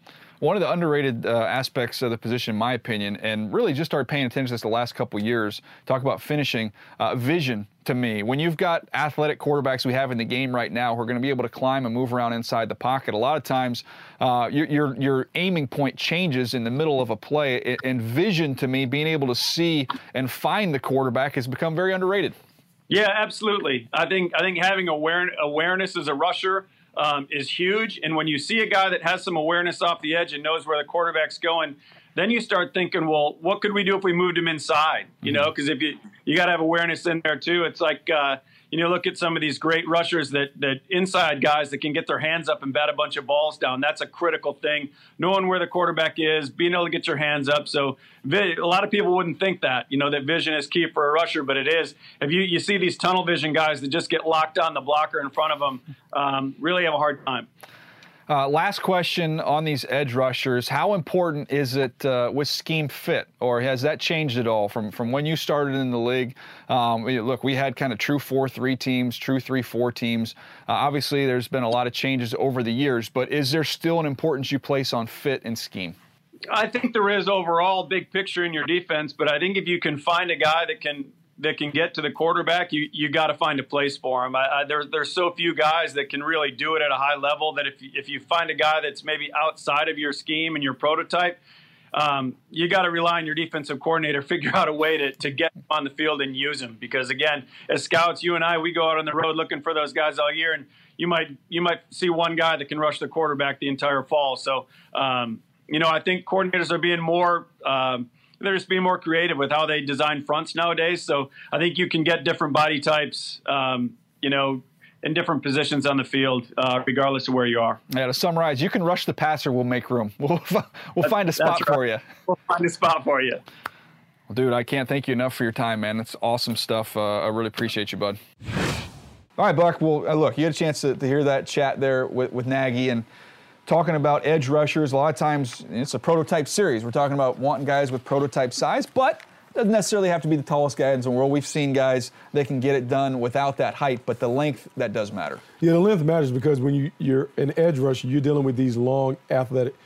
one of the underrated uh, aspects of the position, in my opinion, and really just started paying attention to this the last couple years. Talk about finishing, uh, vision to me. When you've got athletic quarterbacks we have in the game right now who are going to be able to climb and move around inside the pocket, a lot of times uh, your, your, your aiming point changes in the middle of a play. And vision to me, being able to see and find the quarterback, has become very underrated. Yeah, absolutely. I think I think having aware, awareness as a rusher um, is huge. And when you see a guy that has some awareness off the edge and knows where the quarterback's going, then you start thinking, well, what could we do if we moved him inside? You know, because if you you got to have awareness in there too. It's like uh, you know, look at some of these great rushers that that inside guys that can get their hands up and bat a bunch of balls down. That's a critical thing. Knowing where the quarterback is, being able to get your hands up. So a lot of people wouldn't think that, you know, that vision is key for a rusher, but it is. If you you see these tunnel vision guys that just get locked on the blocker in front of them, um, really have a hard time. Uh, last question on these edge rushers. How important is it uh, with scheme fit, or has that changed at all from, from when you started in the league? Um, look, we had kind of true 4 3 teams, true 3 4 teams. Uh, obviously, there's been a lot of changes over the years, but is there still an importance you place on fit and scheme? I think there is overall big picture in your defense, but I think if you can find a guy that can that can get to the quarterback, you you got to find a place for him. I, I, there, there's so few guys that can really do it at a high level that if you, if you find a guy that's maybe outside of your scheme and your prototype, um, you got to rely on your defensive coordinator, [LAUGHS] figure out a way to, to get on the field and use him. Because again, as scouts, you and I, we go out on the road looking for those guys all year, and you might you might see one guy that can rush the quarterback the entire fall. So um, you know, I think coordinators are being more um, they're just being more creative with how they design fronts nowadays. So I think you can get different body types, um, you know, in different positions on the field, uh, regardless of where you are. Yeah, to summarize, you can rush the passer. We'll make room. [LAUGHS] We'll we'll find a spot right. for you. We'll find a spot for you. Well, dude, I can't thank you enough for your time, man. It's awesome stuff. Uh, I really appreciate you, bud. All right, Buck. Well, uh, look, you had a chance to, to hear that chat there with, with Nagy and talking about edge rushers. A lot of times it's a prototype series. We're talking about wanting guys with prototype size, but doesn't necessarily have to be the tallest guy in the world. We've seen guys that can get it done without that height, but the length that does matter. Yeah, the length matters because when you, you're an edge rusher, you're dealing with these long athletic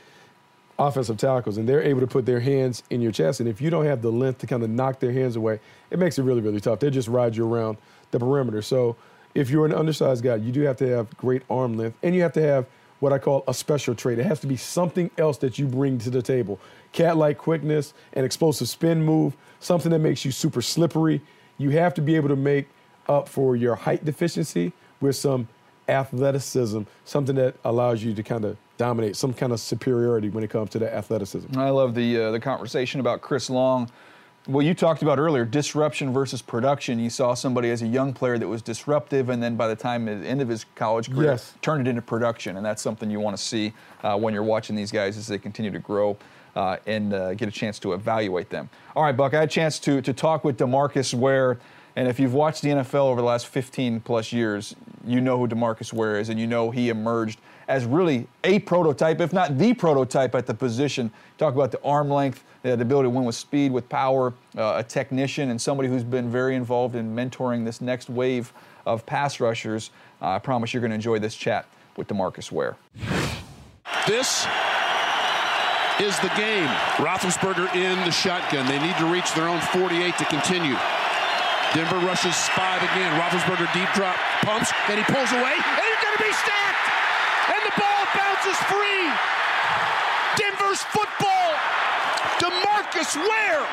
offensive tackles, and they're able to put their hands in your chest. And if you don't have the length to kind of knock their hands away, it makes it really, really tough. They just ride you around the perimeter. So if you're an undersized guy, you do have to have great arm length, and you have to have – what I call a special trait. It has to be something else that you bring to the table. Cat like quickness, an explosive spin move, something that makes you super slippery. You have to be able to make up for your height deficiency with some athleticism, something that allows you to kind of dominate, some kind of superiority when it comes to the athleticism. I love the uh, the conversation about Chris Long well, you talked about earlier disruption versus production. You saw somebody as a young player that was disruptive, and then by the time at the end of his college career, yes. turned it into production. And that's something you want to see uh, when you're watching these guys as they continue to grow uh, and uh, get a chance to evaluate them. All right, Buck, I had a chance to, to talk with DeMarcus Ware. And if you've watched the NFL over the last 15 plus years, you know who DeMarcus Ware is, and you know he emerged as really a prototype, if not the prototype at the position. Talk about the arm length, the ability to win with speed, with power, uh, a technician, and somebody who's been very involved in mentoring this next wave of pass rushers. Uh, I promise you're going to enjoy this chat with DeMarcus Ware. This is the game. Roethlisberger in the shotgun. They need to reach their own 48 to continue. Denver rushes five again. Roethlisberger deep drop, pumps, and he pulls away, and he's going to be stacked. And the ball bounces free. Denver's football DeMarcus Ware.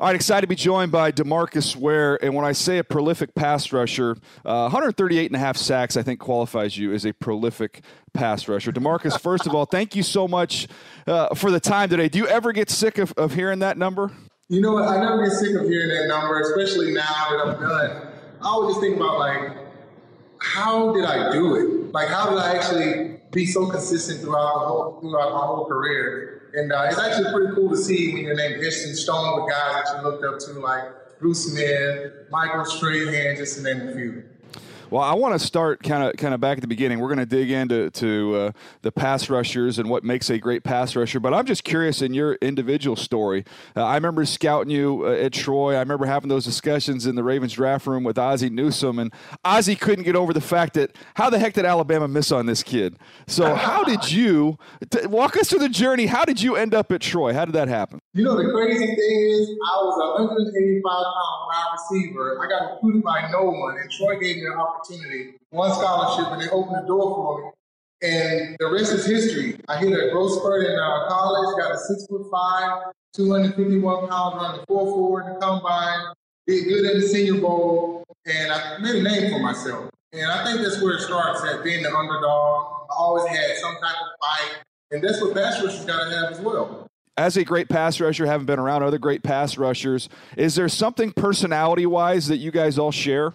All right, excited to be joined by DeMarcus Ware. And when I say a prolific pass rusher, uh, 138 and a half sacks, I think qualifies you as a prolific pass rusher. DeMarcus, [LAUGHS] first of all, thank you so much uh, for the time today. Do you ever get sick of, of hearing that number? You know what? I never get sick of hearing that number, especially now that I'm done I always just think about like, how did I do it? Like, how did I actually be so consistent throughout the whole throughout my whole career? And uh, it's actually pretty cool to see when you're named Ishton Stone with guys that you looked up to, like Bruce Smith, Michael Strahan, just to name a few. Well, I want to start kind of kind of back at the beginning. We're going to dig into to uh, the pass rushers and what makes a great pass rusher. But I'm just curious in your individual story. Uh, I remember scouting you uh, at Troy. I remember having those discussions in the Ravens draft room with Ozzie Newsome, and Ozzie couldn't get over the fact that how the heck did Alabama miss on this kid? So how did you t- walk us through the journey? How did you end up at Troy? How did that happen? You know, the crazy thing is, I was a 185 pound wide receiver. I got recruited by no one, and Troy gave me an opportunity, one scholarship, and they opened the door for me. And the rest is history. I hit a growth spurt in uh, college, got a six foot five, 251 pounds running four four in the combine, did good in the Senior Bowl, and I made a name for myself. And I think that's where it starts at being the underdog. I always had some type of fight, and that's what pass rushers got to have as well as a great pass rusher, having been around other great pass rushers, is there something personality wise that you guys all share?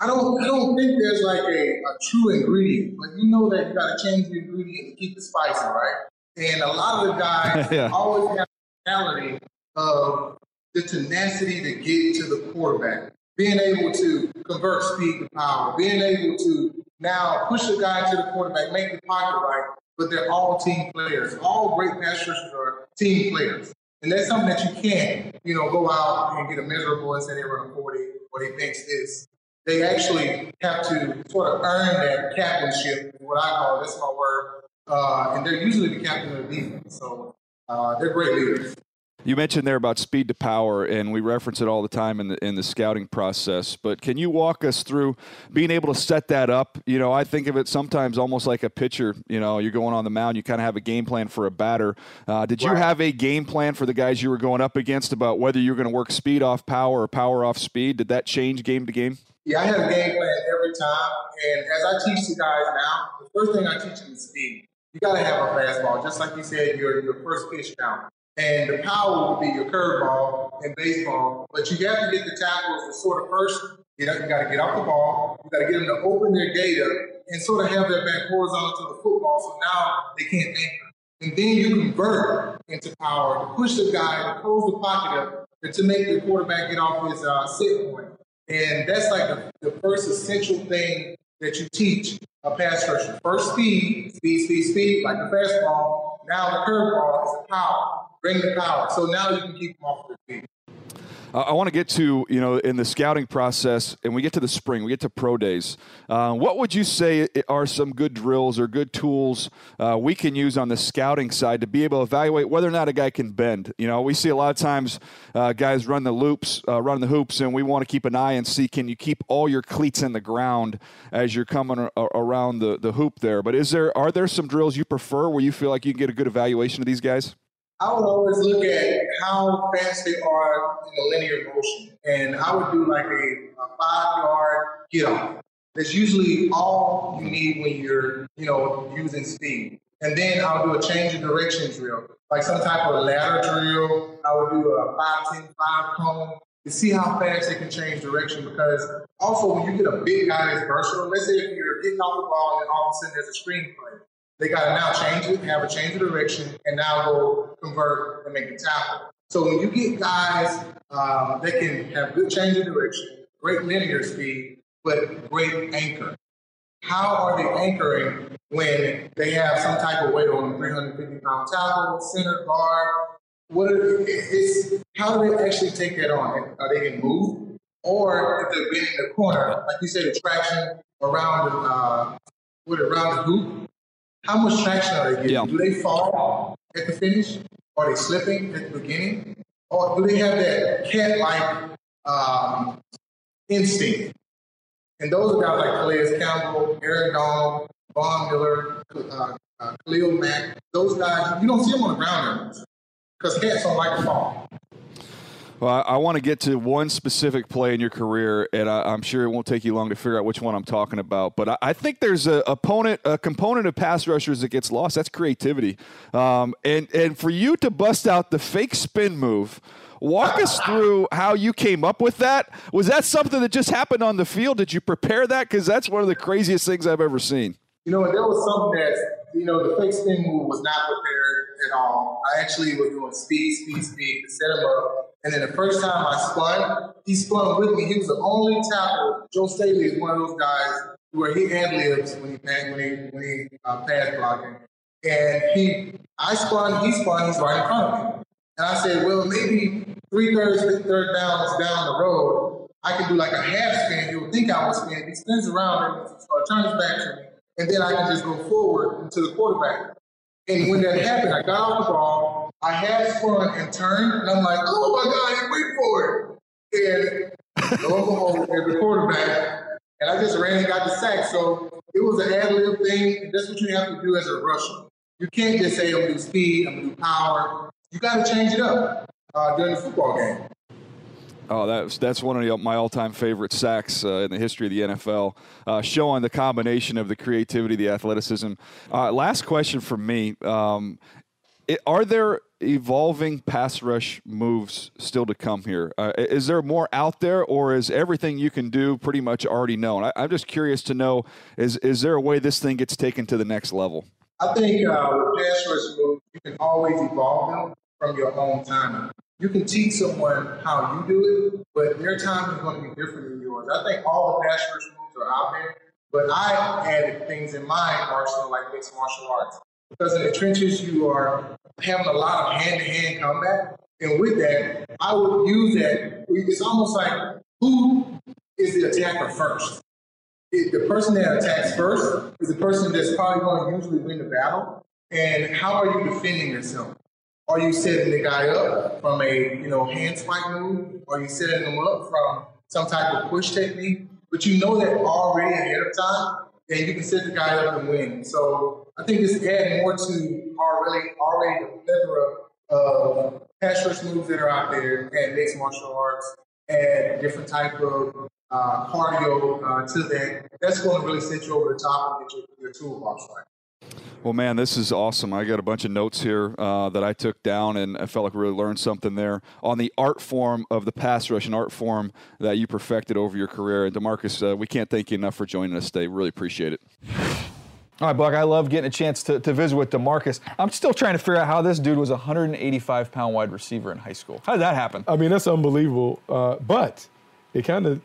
I don't, I don't think there's like a, a true ingredient, but you know that you got to change the ingredient to keep it spicy, right? And a lot of the guys [LAUGHS] yeah. always have the mentality of the tenacity to get to the quarterback, being able to convert speed to power, being able to now push the guy to the quarterback, make the pocket right, but they're all team players. All great pass rushers are team players. And that's something that you can't, you know, go out and get a miserable and say they run a 40 or they thinks this. They actually have to sort of earn that captainship, what I call, that's my word. Uh, and they're usually the captain of the defense. So uh, they're great leaders. You mentioned there about speed to power, and we reference it all the time in the in the scouting process. But can you walk us through being able to set that up? You know, I think of it sometimes almost like a pitcher. You know, you're going on the mound, you kind of have a game plan for a batter. Uh, did you have a game plan for the guys you were going up against about whether you're going to work speed off power or power off speed? Did that change game to game? Yeah, I have a game plan every time. And as I teach the guys now, the first thing I teach them is speed. You got to have a fastball, just like you said, your your first pitch count. And the power will be your curveball in baseball. But you have to get the tackles to sort of first, you know, you got to get off the ball. You got to get them to open their data and sort of have their back horizontal to the football so now they can't anchor. And then you convert into power to push the guy, to close the pocket up, and to make the quarterback get off his uh, set point. And that's like the, the first essential thing that you teach a pass rusher. First speed, speed, speed, speed, like the fastball. Now the curveball is the power bring the power. So now you can keep them off their feet. I want to get to, you know, in the scouting process, and we get to the spring, we get to pro days. Uh, what would you say are some good drills or good tools uh, we can use on the scouting side to be able to evaluate whether or not a guy can bend? You know, we see a lot of times uh, guys run the loops, uh, run the hoops, and we want to keep an eye and see can you keep all your cleats in the ground as you're coming around the, the hoop there. But is there are there some drills you prefer where you feel like you can get a good evaluation of these guys? I would always look at how fast they are in a linear motion. And I would do like a, a five yard get off. That's usually all you need when you're, you know, using speed. And then I'll do a change of direction drill, like some type of ladder drill. I would do a 5 10 5 cone to see how fast they can change direction. Because also, when you get a big guy that's versatile, let's say if you're getting off the ball and all of a sudden there's a screen play, they got to now change it, have a change of direction, and now go convert and make a tackle. So when you get guys um, can have good change of direction, great linear speed, but great anchor, how are they anchoring when they have some type of weight on 350 pound tackle, center guard? What are, it's, how do they actually take that on? Are they in move? Or if they're bending the corner, like you said, the traction around the, uh, what, around the hoop, how much traction are they getting? Yeah. Do they fall at the finish? Are they slipping at the beginning? Or do they have that cat-like um, instinct? And those are guys like Calais Campbell, Aaron Donald, Von Miller, uh, uh, Khalil Mack. Those guys, you don't see them on the ground because cats don't like to fall. Well, I, I want to get to one specific play in your career, and I, am sure it won't take you long to figure out which one I'm talking about. But I, I think there's a opponent, a component of pass rushers that gets lost. That's creativity, um, and and for you to bust out the fake spin move. Walk us through how you came up with that. Was that something that just happened on the field? Did you prepare that? Because that's one of the craziest things I've ever seen. You know, there was something that, you know, the fake spin move was not prepared at all. I actually was doing speed, speed, speed to set him up. And then the first time I spun, he spun with me. He was the only tackle. Joe Staley is one of those guys where he ad libs when he when he when he uh, pass blocking. And he, I spun, he spun, he's right in front of me. And I said, well, maybe three thirds, third downs down the road, I can do like a half spin. He would think I was spin. He spins around and turns back to me. And then I can just go forward into the quarterback. And when that happened, I got off the ball, I had spun and turned, and I'm like, oh my God, wait for it. And lo and behold, there's the quarterback. And I just ran and got the sack. So it was an ad lib thing. That's what you have to do as a rusher. You can't just say, I'm gonna do speed, I'm gonna do power. You got to change it up uh, during the football game. Oh, that's that's one of my all-time favorite sacks uh, in the history of the NFL, uh, showing the combination of the creativity, the athleticism. Uh, last question for me: um, it, Are there evolving pass rush moves still to come here? Uh, is there more out there, or is everything you can do pretty much already known? I, am just curious to know: is is there a way this thing gets taken to the next level? I think uh, with pass rush moves, you can always evolve them from your own timing. You can teach someone how you do it, but their time is going to be different than yours. I think all the rush moves are out there, but I added things in my arsenal like mixed martial arts. Because in the trenches, you are having a lot of hand-to-hand combat. And with that, I would use that. It's almost like who is the attacker first? the person that attacks first is the person that's probably going to usually win the battle. And how are you defending yourself? Are you setting the guy up from a you know hand spike move? Are you setting them up from some type of push technique? But you know that already ahead of time, and you can set the guy up and win. So I think it's adding more to already already the plethora of pass rush moves that are out there and mixed martial arts and different type of uh, cardio uh, to that. That's going to really set you over the top and get your, your toolbox right. Well, man, this is awesome. I got a bunch of notes here uh, that I took down, and I felt like we really learned something there on the art form of the pass rush, an art form that you perfected over your career. And DeMarcus, uh, we can't thank you enough for joining us today. Really appreciate it. All right, Buck, I love getting a chance to, to visit with DeMarcus. I'm still trying to figure out how this dude was a 185 pound wide receiver in high school. How did that happen? I mean, that's unbelievable. Uh, but it kind of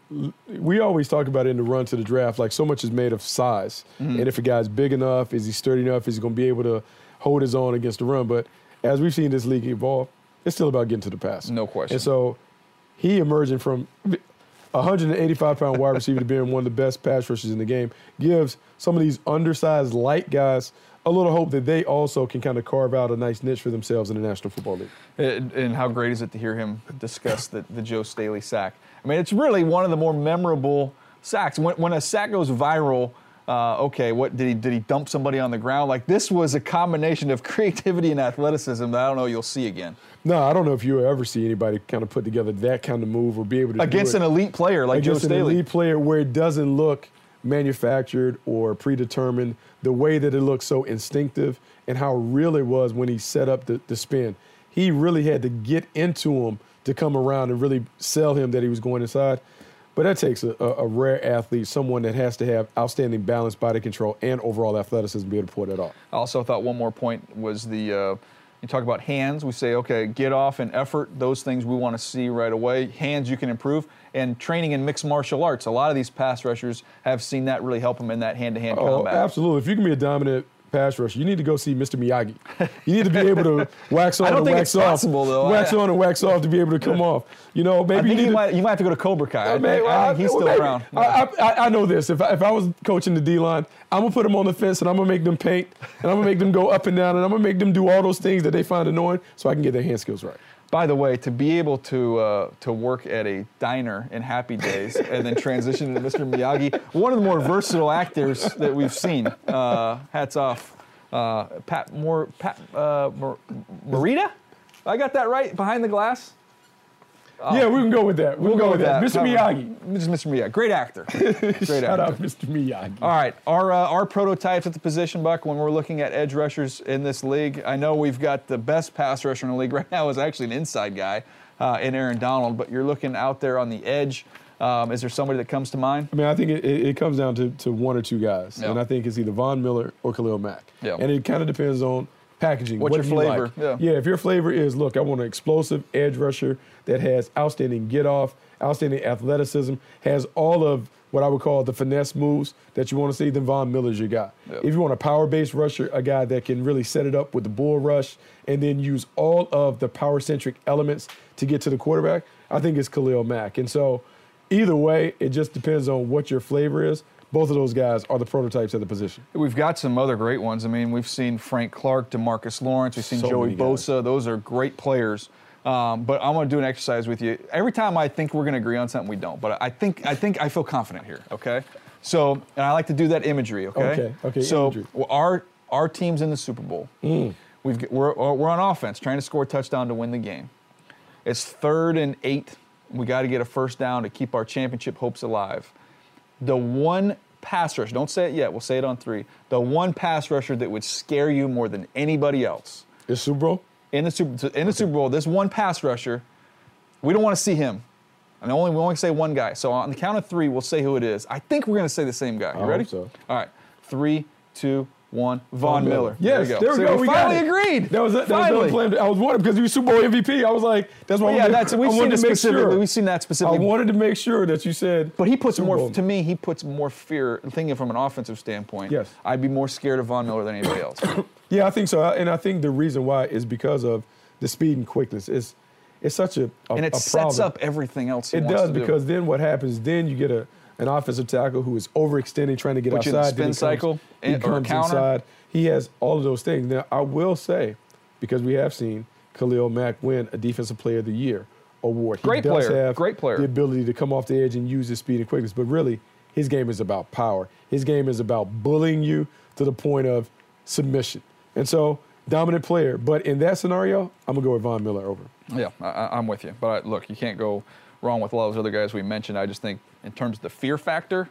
we always talk about it in the run to the draft like so much is made of size mm-hmm. and if a guy's big enough is he sturdy enough is he going to be able to hold his own against the run but as we've seen this league evolve it's still about getting to the pass no question and so he emerging from 185 pound wide receiver to being one of the best pass rushers in the game gives some of these undersized light guys a little hope that they also can kind of carve out a nice niche for themselves in the National Football League. And, and how great is it to hear him discuss the, the Joe Staley sack? I mean, it's really one of the more memorable sacks. When, when a sack goes viral, uh, okay, what did he did he dump somebody on the ground? Like this was a combination of [LAUGHS] creativity and athleticism that I don't know you'll see again. No, I don't know if you'll ever see anybody kind of put together that kind of move or be able to against an elite player like against Joe Staley. an elite player where it doesn't look manufactured or predetermined. The way that it looks so instinctive and how real it was when he set up the, the spin. He really had to get into him to come around and really sell him that he was going inside. But that takes a, a, rare athlete, someone that has to have outstanding balance, body control, and overall athleticism to be able to pull that off. I also thought one more point was the uh, you talk about hands. We say, okay, get off and effort, those things we want to see right away. Hands you can improve. And training in mixed martial arts. A lot of these pass rushers have seen that really help them in that hand to hand combat. Absolutely. If you can be a dominant pass rush, you need to go see Mr. Miyagi. You need to be able to [LAUGHS] wax on and wax off. Possible, though. Wax on and wax off to be able to come off. You know, maybe you, you, might, you might have to go to Cobra Kai. Maybe, I, I, he's well, still maybe. around. I, I, I, know this. If I, if I was coaching the D line, I'm gonna put them on the fence and I'm gonna make them paint and I'm gonna make them go up and down and I'm gonna make them do all those things that they find annoying so I can get their hand skills right. By the way, to be able to uh, to work at a diner in Happy Days and then transition to Mr. Miyagi, one of the more versatile actors that we've seen. Uh, hats off uh, Pat More Pat uh, Morita. I got that right behind the glass. Yeah, we can go with that. We'll, go, with that. Mr. How- Miyagi. Mr. Mr. Miyagi. Great actor. [LAUGHS] Great Shout actor. out Mr. Miyagi. All right, our uh, our prototypes at the position, Buck. When we're looking at edge rushers in this league, I know we've got the best pass rusher in the league [LAUGHS] right now is actually an inside guy uh, in Aaron Donald. But you're looking out there on the edge. Um, is there somebody that comes to mind? I mean, I think it, it, comes down to, to one or two guys, Yeah. and I think it's either Von Miller or Khalil Mack. Yeah. And it kind of depends on packaging. What's what your flavor? like? Yeah. if your flavor is, look, I want an explosive edge rusher that has outstanding get off, outstanding athleticism, has all of what I would call the finesse moves that you want to see, then Von Miller's your guy. Yep. If you want a power based rusher, a guy that can really set it up with the bull rush and then use all of the power centric elements to get to the quarterback, I think it's Khalil Mack. And so, either way, it just depends on what your flavor is. Both of those guys are the prototypes at the position. We've got some other great ones. I mean, we've seen Frank Clark, DeMarcus Lawrence, we've seen So Joey. Bosa. Those are great players. Um, but I'm going to do an exercise with you. Every time I think we're going to agree on something, we don't. But I think I think I feel confident here. Okay. So, and I like to do that imagery. Okay. Okay, okay, So imagery. our our team's in the Super Bowl. We've g- we're we're on offense, trying to score a touchdown to win the game. It's third and eight. We got to get a first down to keep our championship hopes alive. The one pass rusher, don't say it yet, we'll say it on three. The one pass rusher that would scare you more than anybody else. Is Super Bowl? In the Super, in the Super Bowl, this one pass rusher, we don't want to see him. And only we only say one guy. So on the count of three, we'll say who it is. I think we're going to say the same guy. You I ready? so. All right. Three, two, one. Von, Miller. Yes, there there we we go. So we finally it. agreed. That was that Finally. the plan. I was wondering because you Super Bowl MVP. I was like, that's why. Well, yeah, that's- we've I seen wanted it to make specifically. sure. We've seen that specifically. I wanted to make sure that you said. But he puts Super more, Bowl. to me, he puts more fear, thinking from an offensive standpoint. Yes. I'd be more scared of Von Miller than anybody else. [COUGHS] Yeah, I think so, and I think the reason why is because of the speed and quickness. It's it's such a, a and it sets up everything else he It wants does to do. because then what happens? Then you get a an offensive tackle who is overextending, trying to get Put outside. spin comes- cycle or comes counter. inside. He has all of those things. Now I will say, because we have seen Khalil Mack win a Defensive Player of the Year award. He Great does player. Have Great player. The ability to come off the edge and use his speed and quickness, but really, his game is about power. His game is about bullying you to the point of submission. And so, dominant player. But in that scenario, I'm gonna go with Von Miller over. Yeah, I- I'm with you. But I, look, you can't go wrong with a lot of those other guys we mentioned. I just think in terms of the fear factor,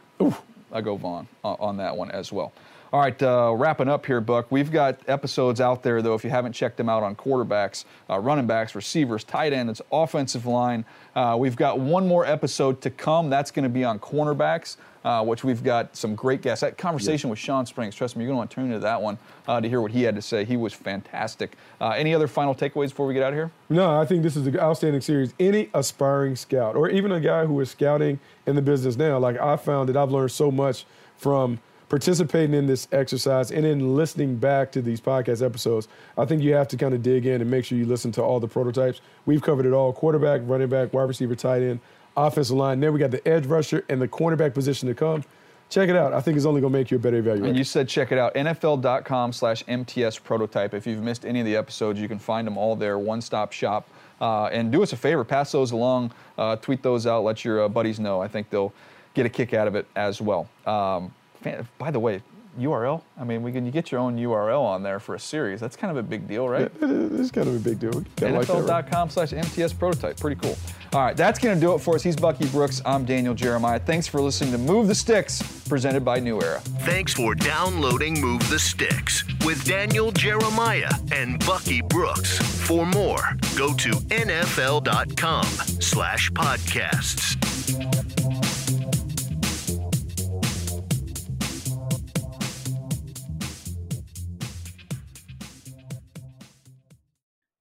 I go Von on, on that one as well. All right, uh, wrapping up here, Buck. We've got episodes out there, though, if you haven't checked them out on quarterbacks, uh, running backs, receivers, tight ends, offensive line. Uh, we've got one more episode to come. That's going to be on cornerbacks, uh, which we've got some great guests. That conversation with Shawn Springs, trust me, you're going to want to tune into that one uh, to hear what he had to say. He was fantastic. Uh, any other final takeaways before we get out of here? No, I think this is an outstanding series. Any aspiring scout, or even a guy who is scouting in the business now, like I found that I've learned so much from participating in this exercise and then listening back to these podcast episodes. I think you have to kind of dig in and make sure you listen to all the prototypes. We've covered it all quarterback, running back, wide receiver, tight end, offensive line. Then we got the edge rusher and the cornerback position to come. Check it out. I think it's only going to make you a better evaluator. And you said check it out, NFL.com slash MTS prototype. If you've missed any of the episodes, you can find them all there, one stop shop. Uh, and do us a favor, pass those along, uh, tweet those out, let your uh, buddies know. I think they'll get a kick out of it as well. Um, by the way, URL, I mean, we can, you get your own URL on there for a series. That's kind of a big deal, right? It's kind of a big deal. Kinda like that, right? NFL.com slash MTS prototype. Pretty cool. All right, that's going to do it for us. He's Bucky Brooks. I'm Daniel Jeremiah. Thanks for listening to Move the Sticks, presented by New Era. Thanks for downloading Move the Sticks with Daniel Jeremiah and Bucky Brooks. For more, go to nfl.com slash podcasts.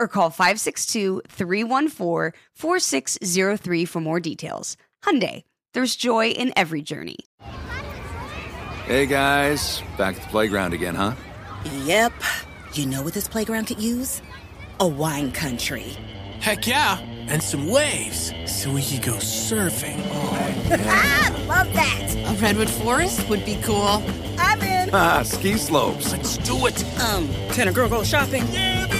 or call 562-314-4603 for more details. Hyundai, there's joy in every journey. Hey guys, back at the playground again, huh? Yep. You know what this playground could use? A wine country. Heck yeah, and some waves so we could go surfing. Oh, [LAUGHS] ah, love that. A redwood forest would be cool. I'm in. Ah, ski slopes. Let's do it. Um, can a girl go shopping? Yeah, baby.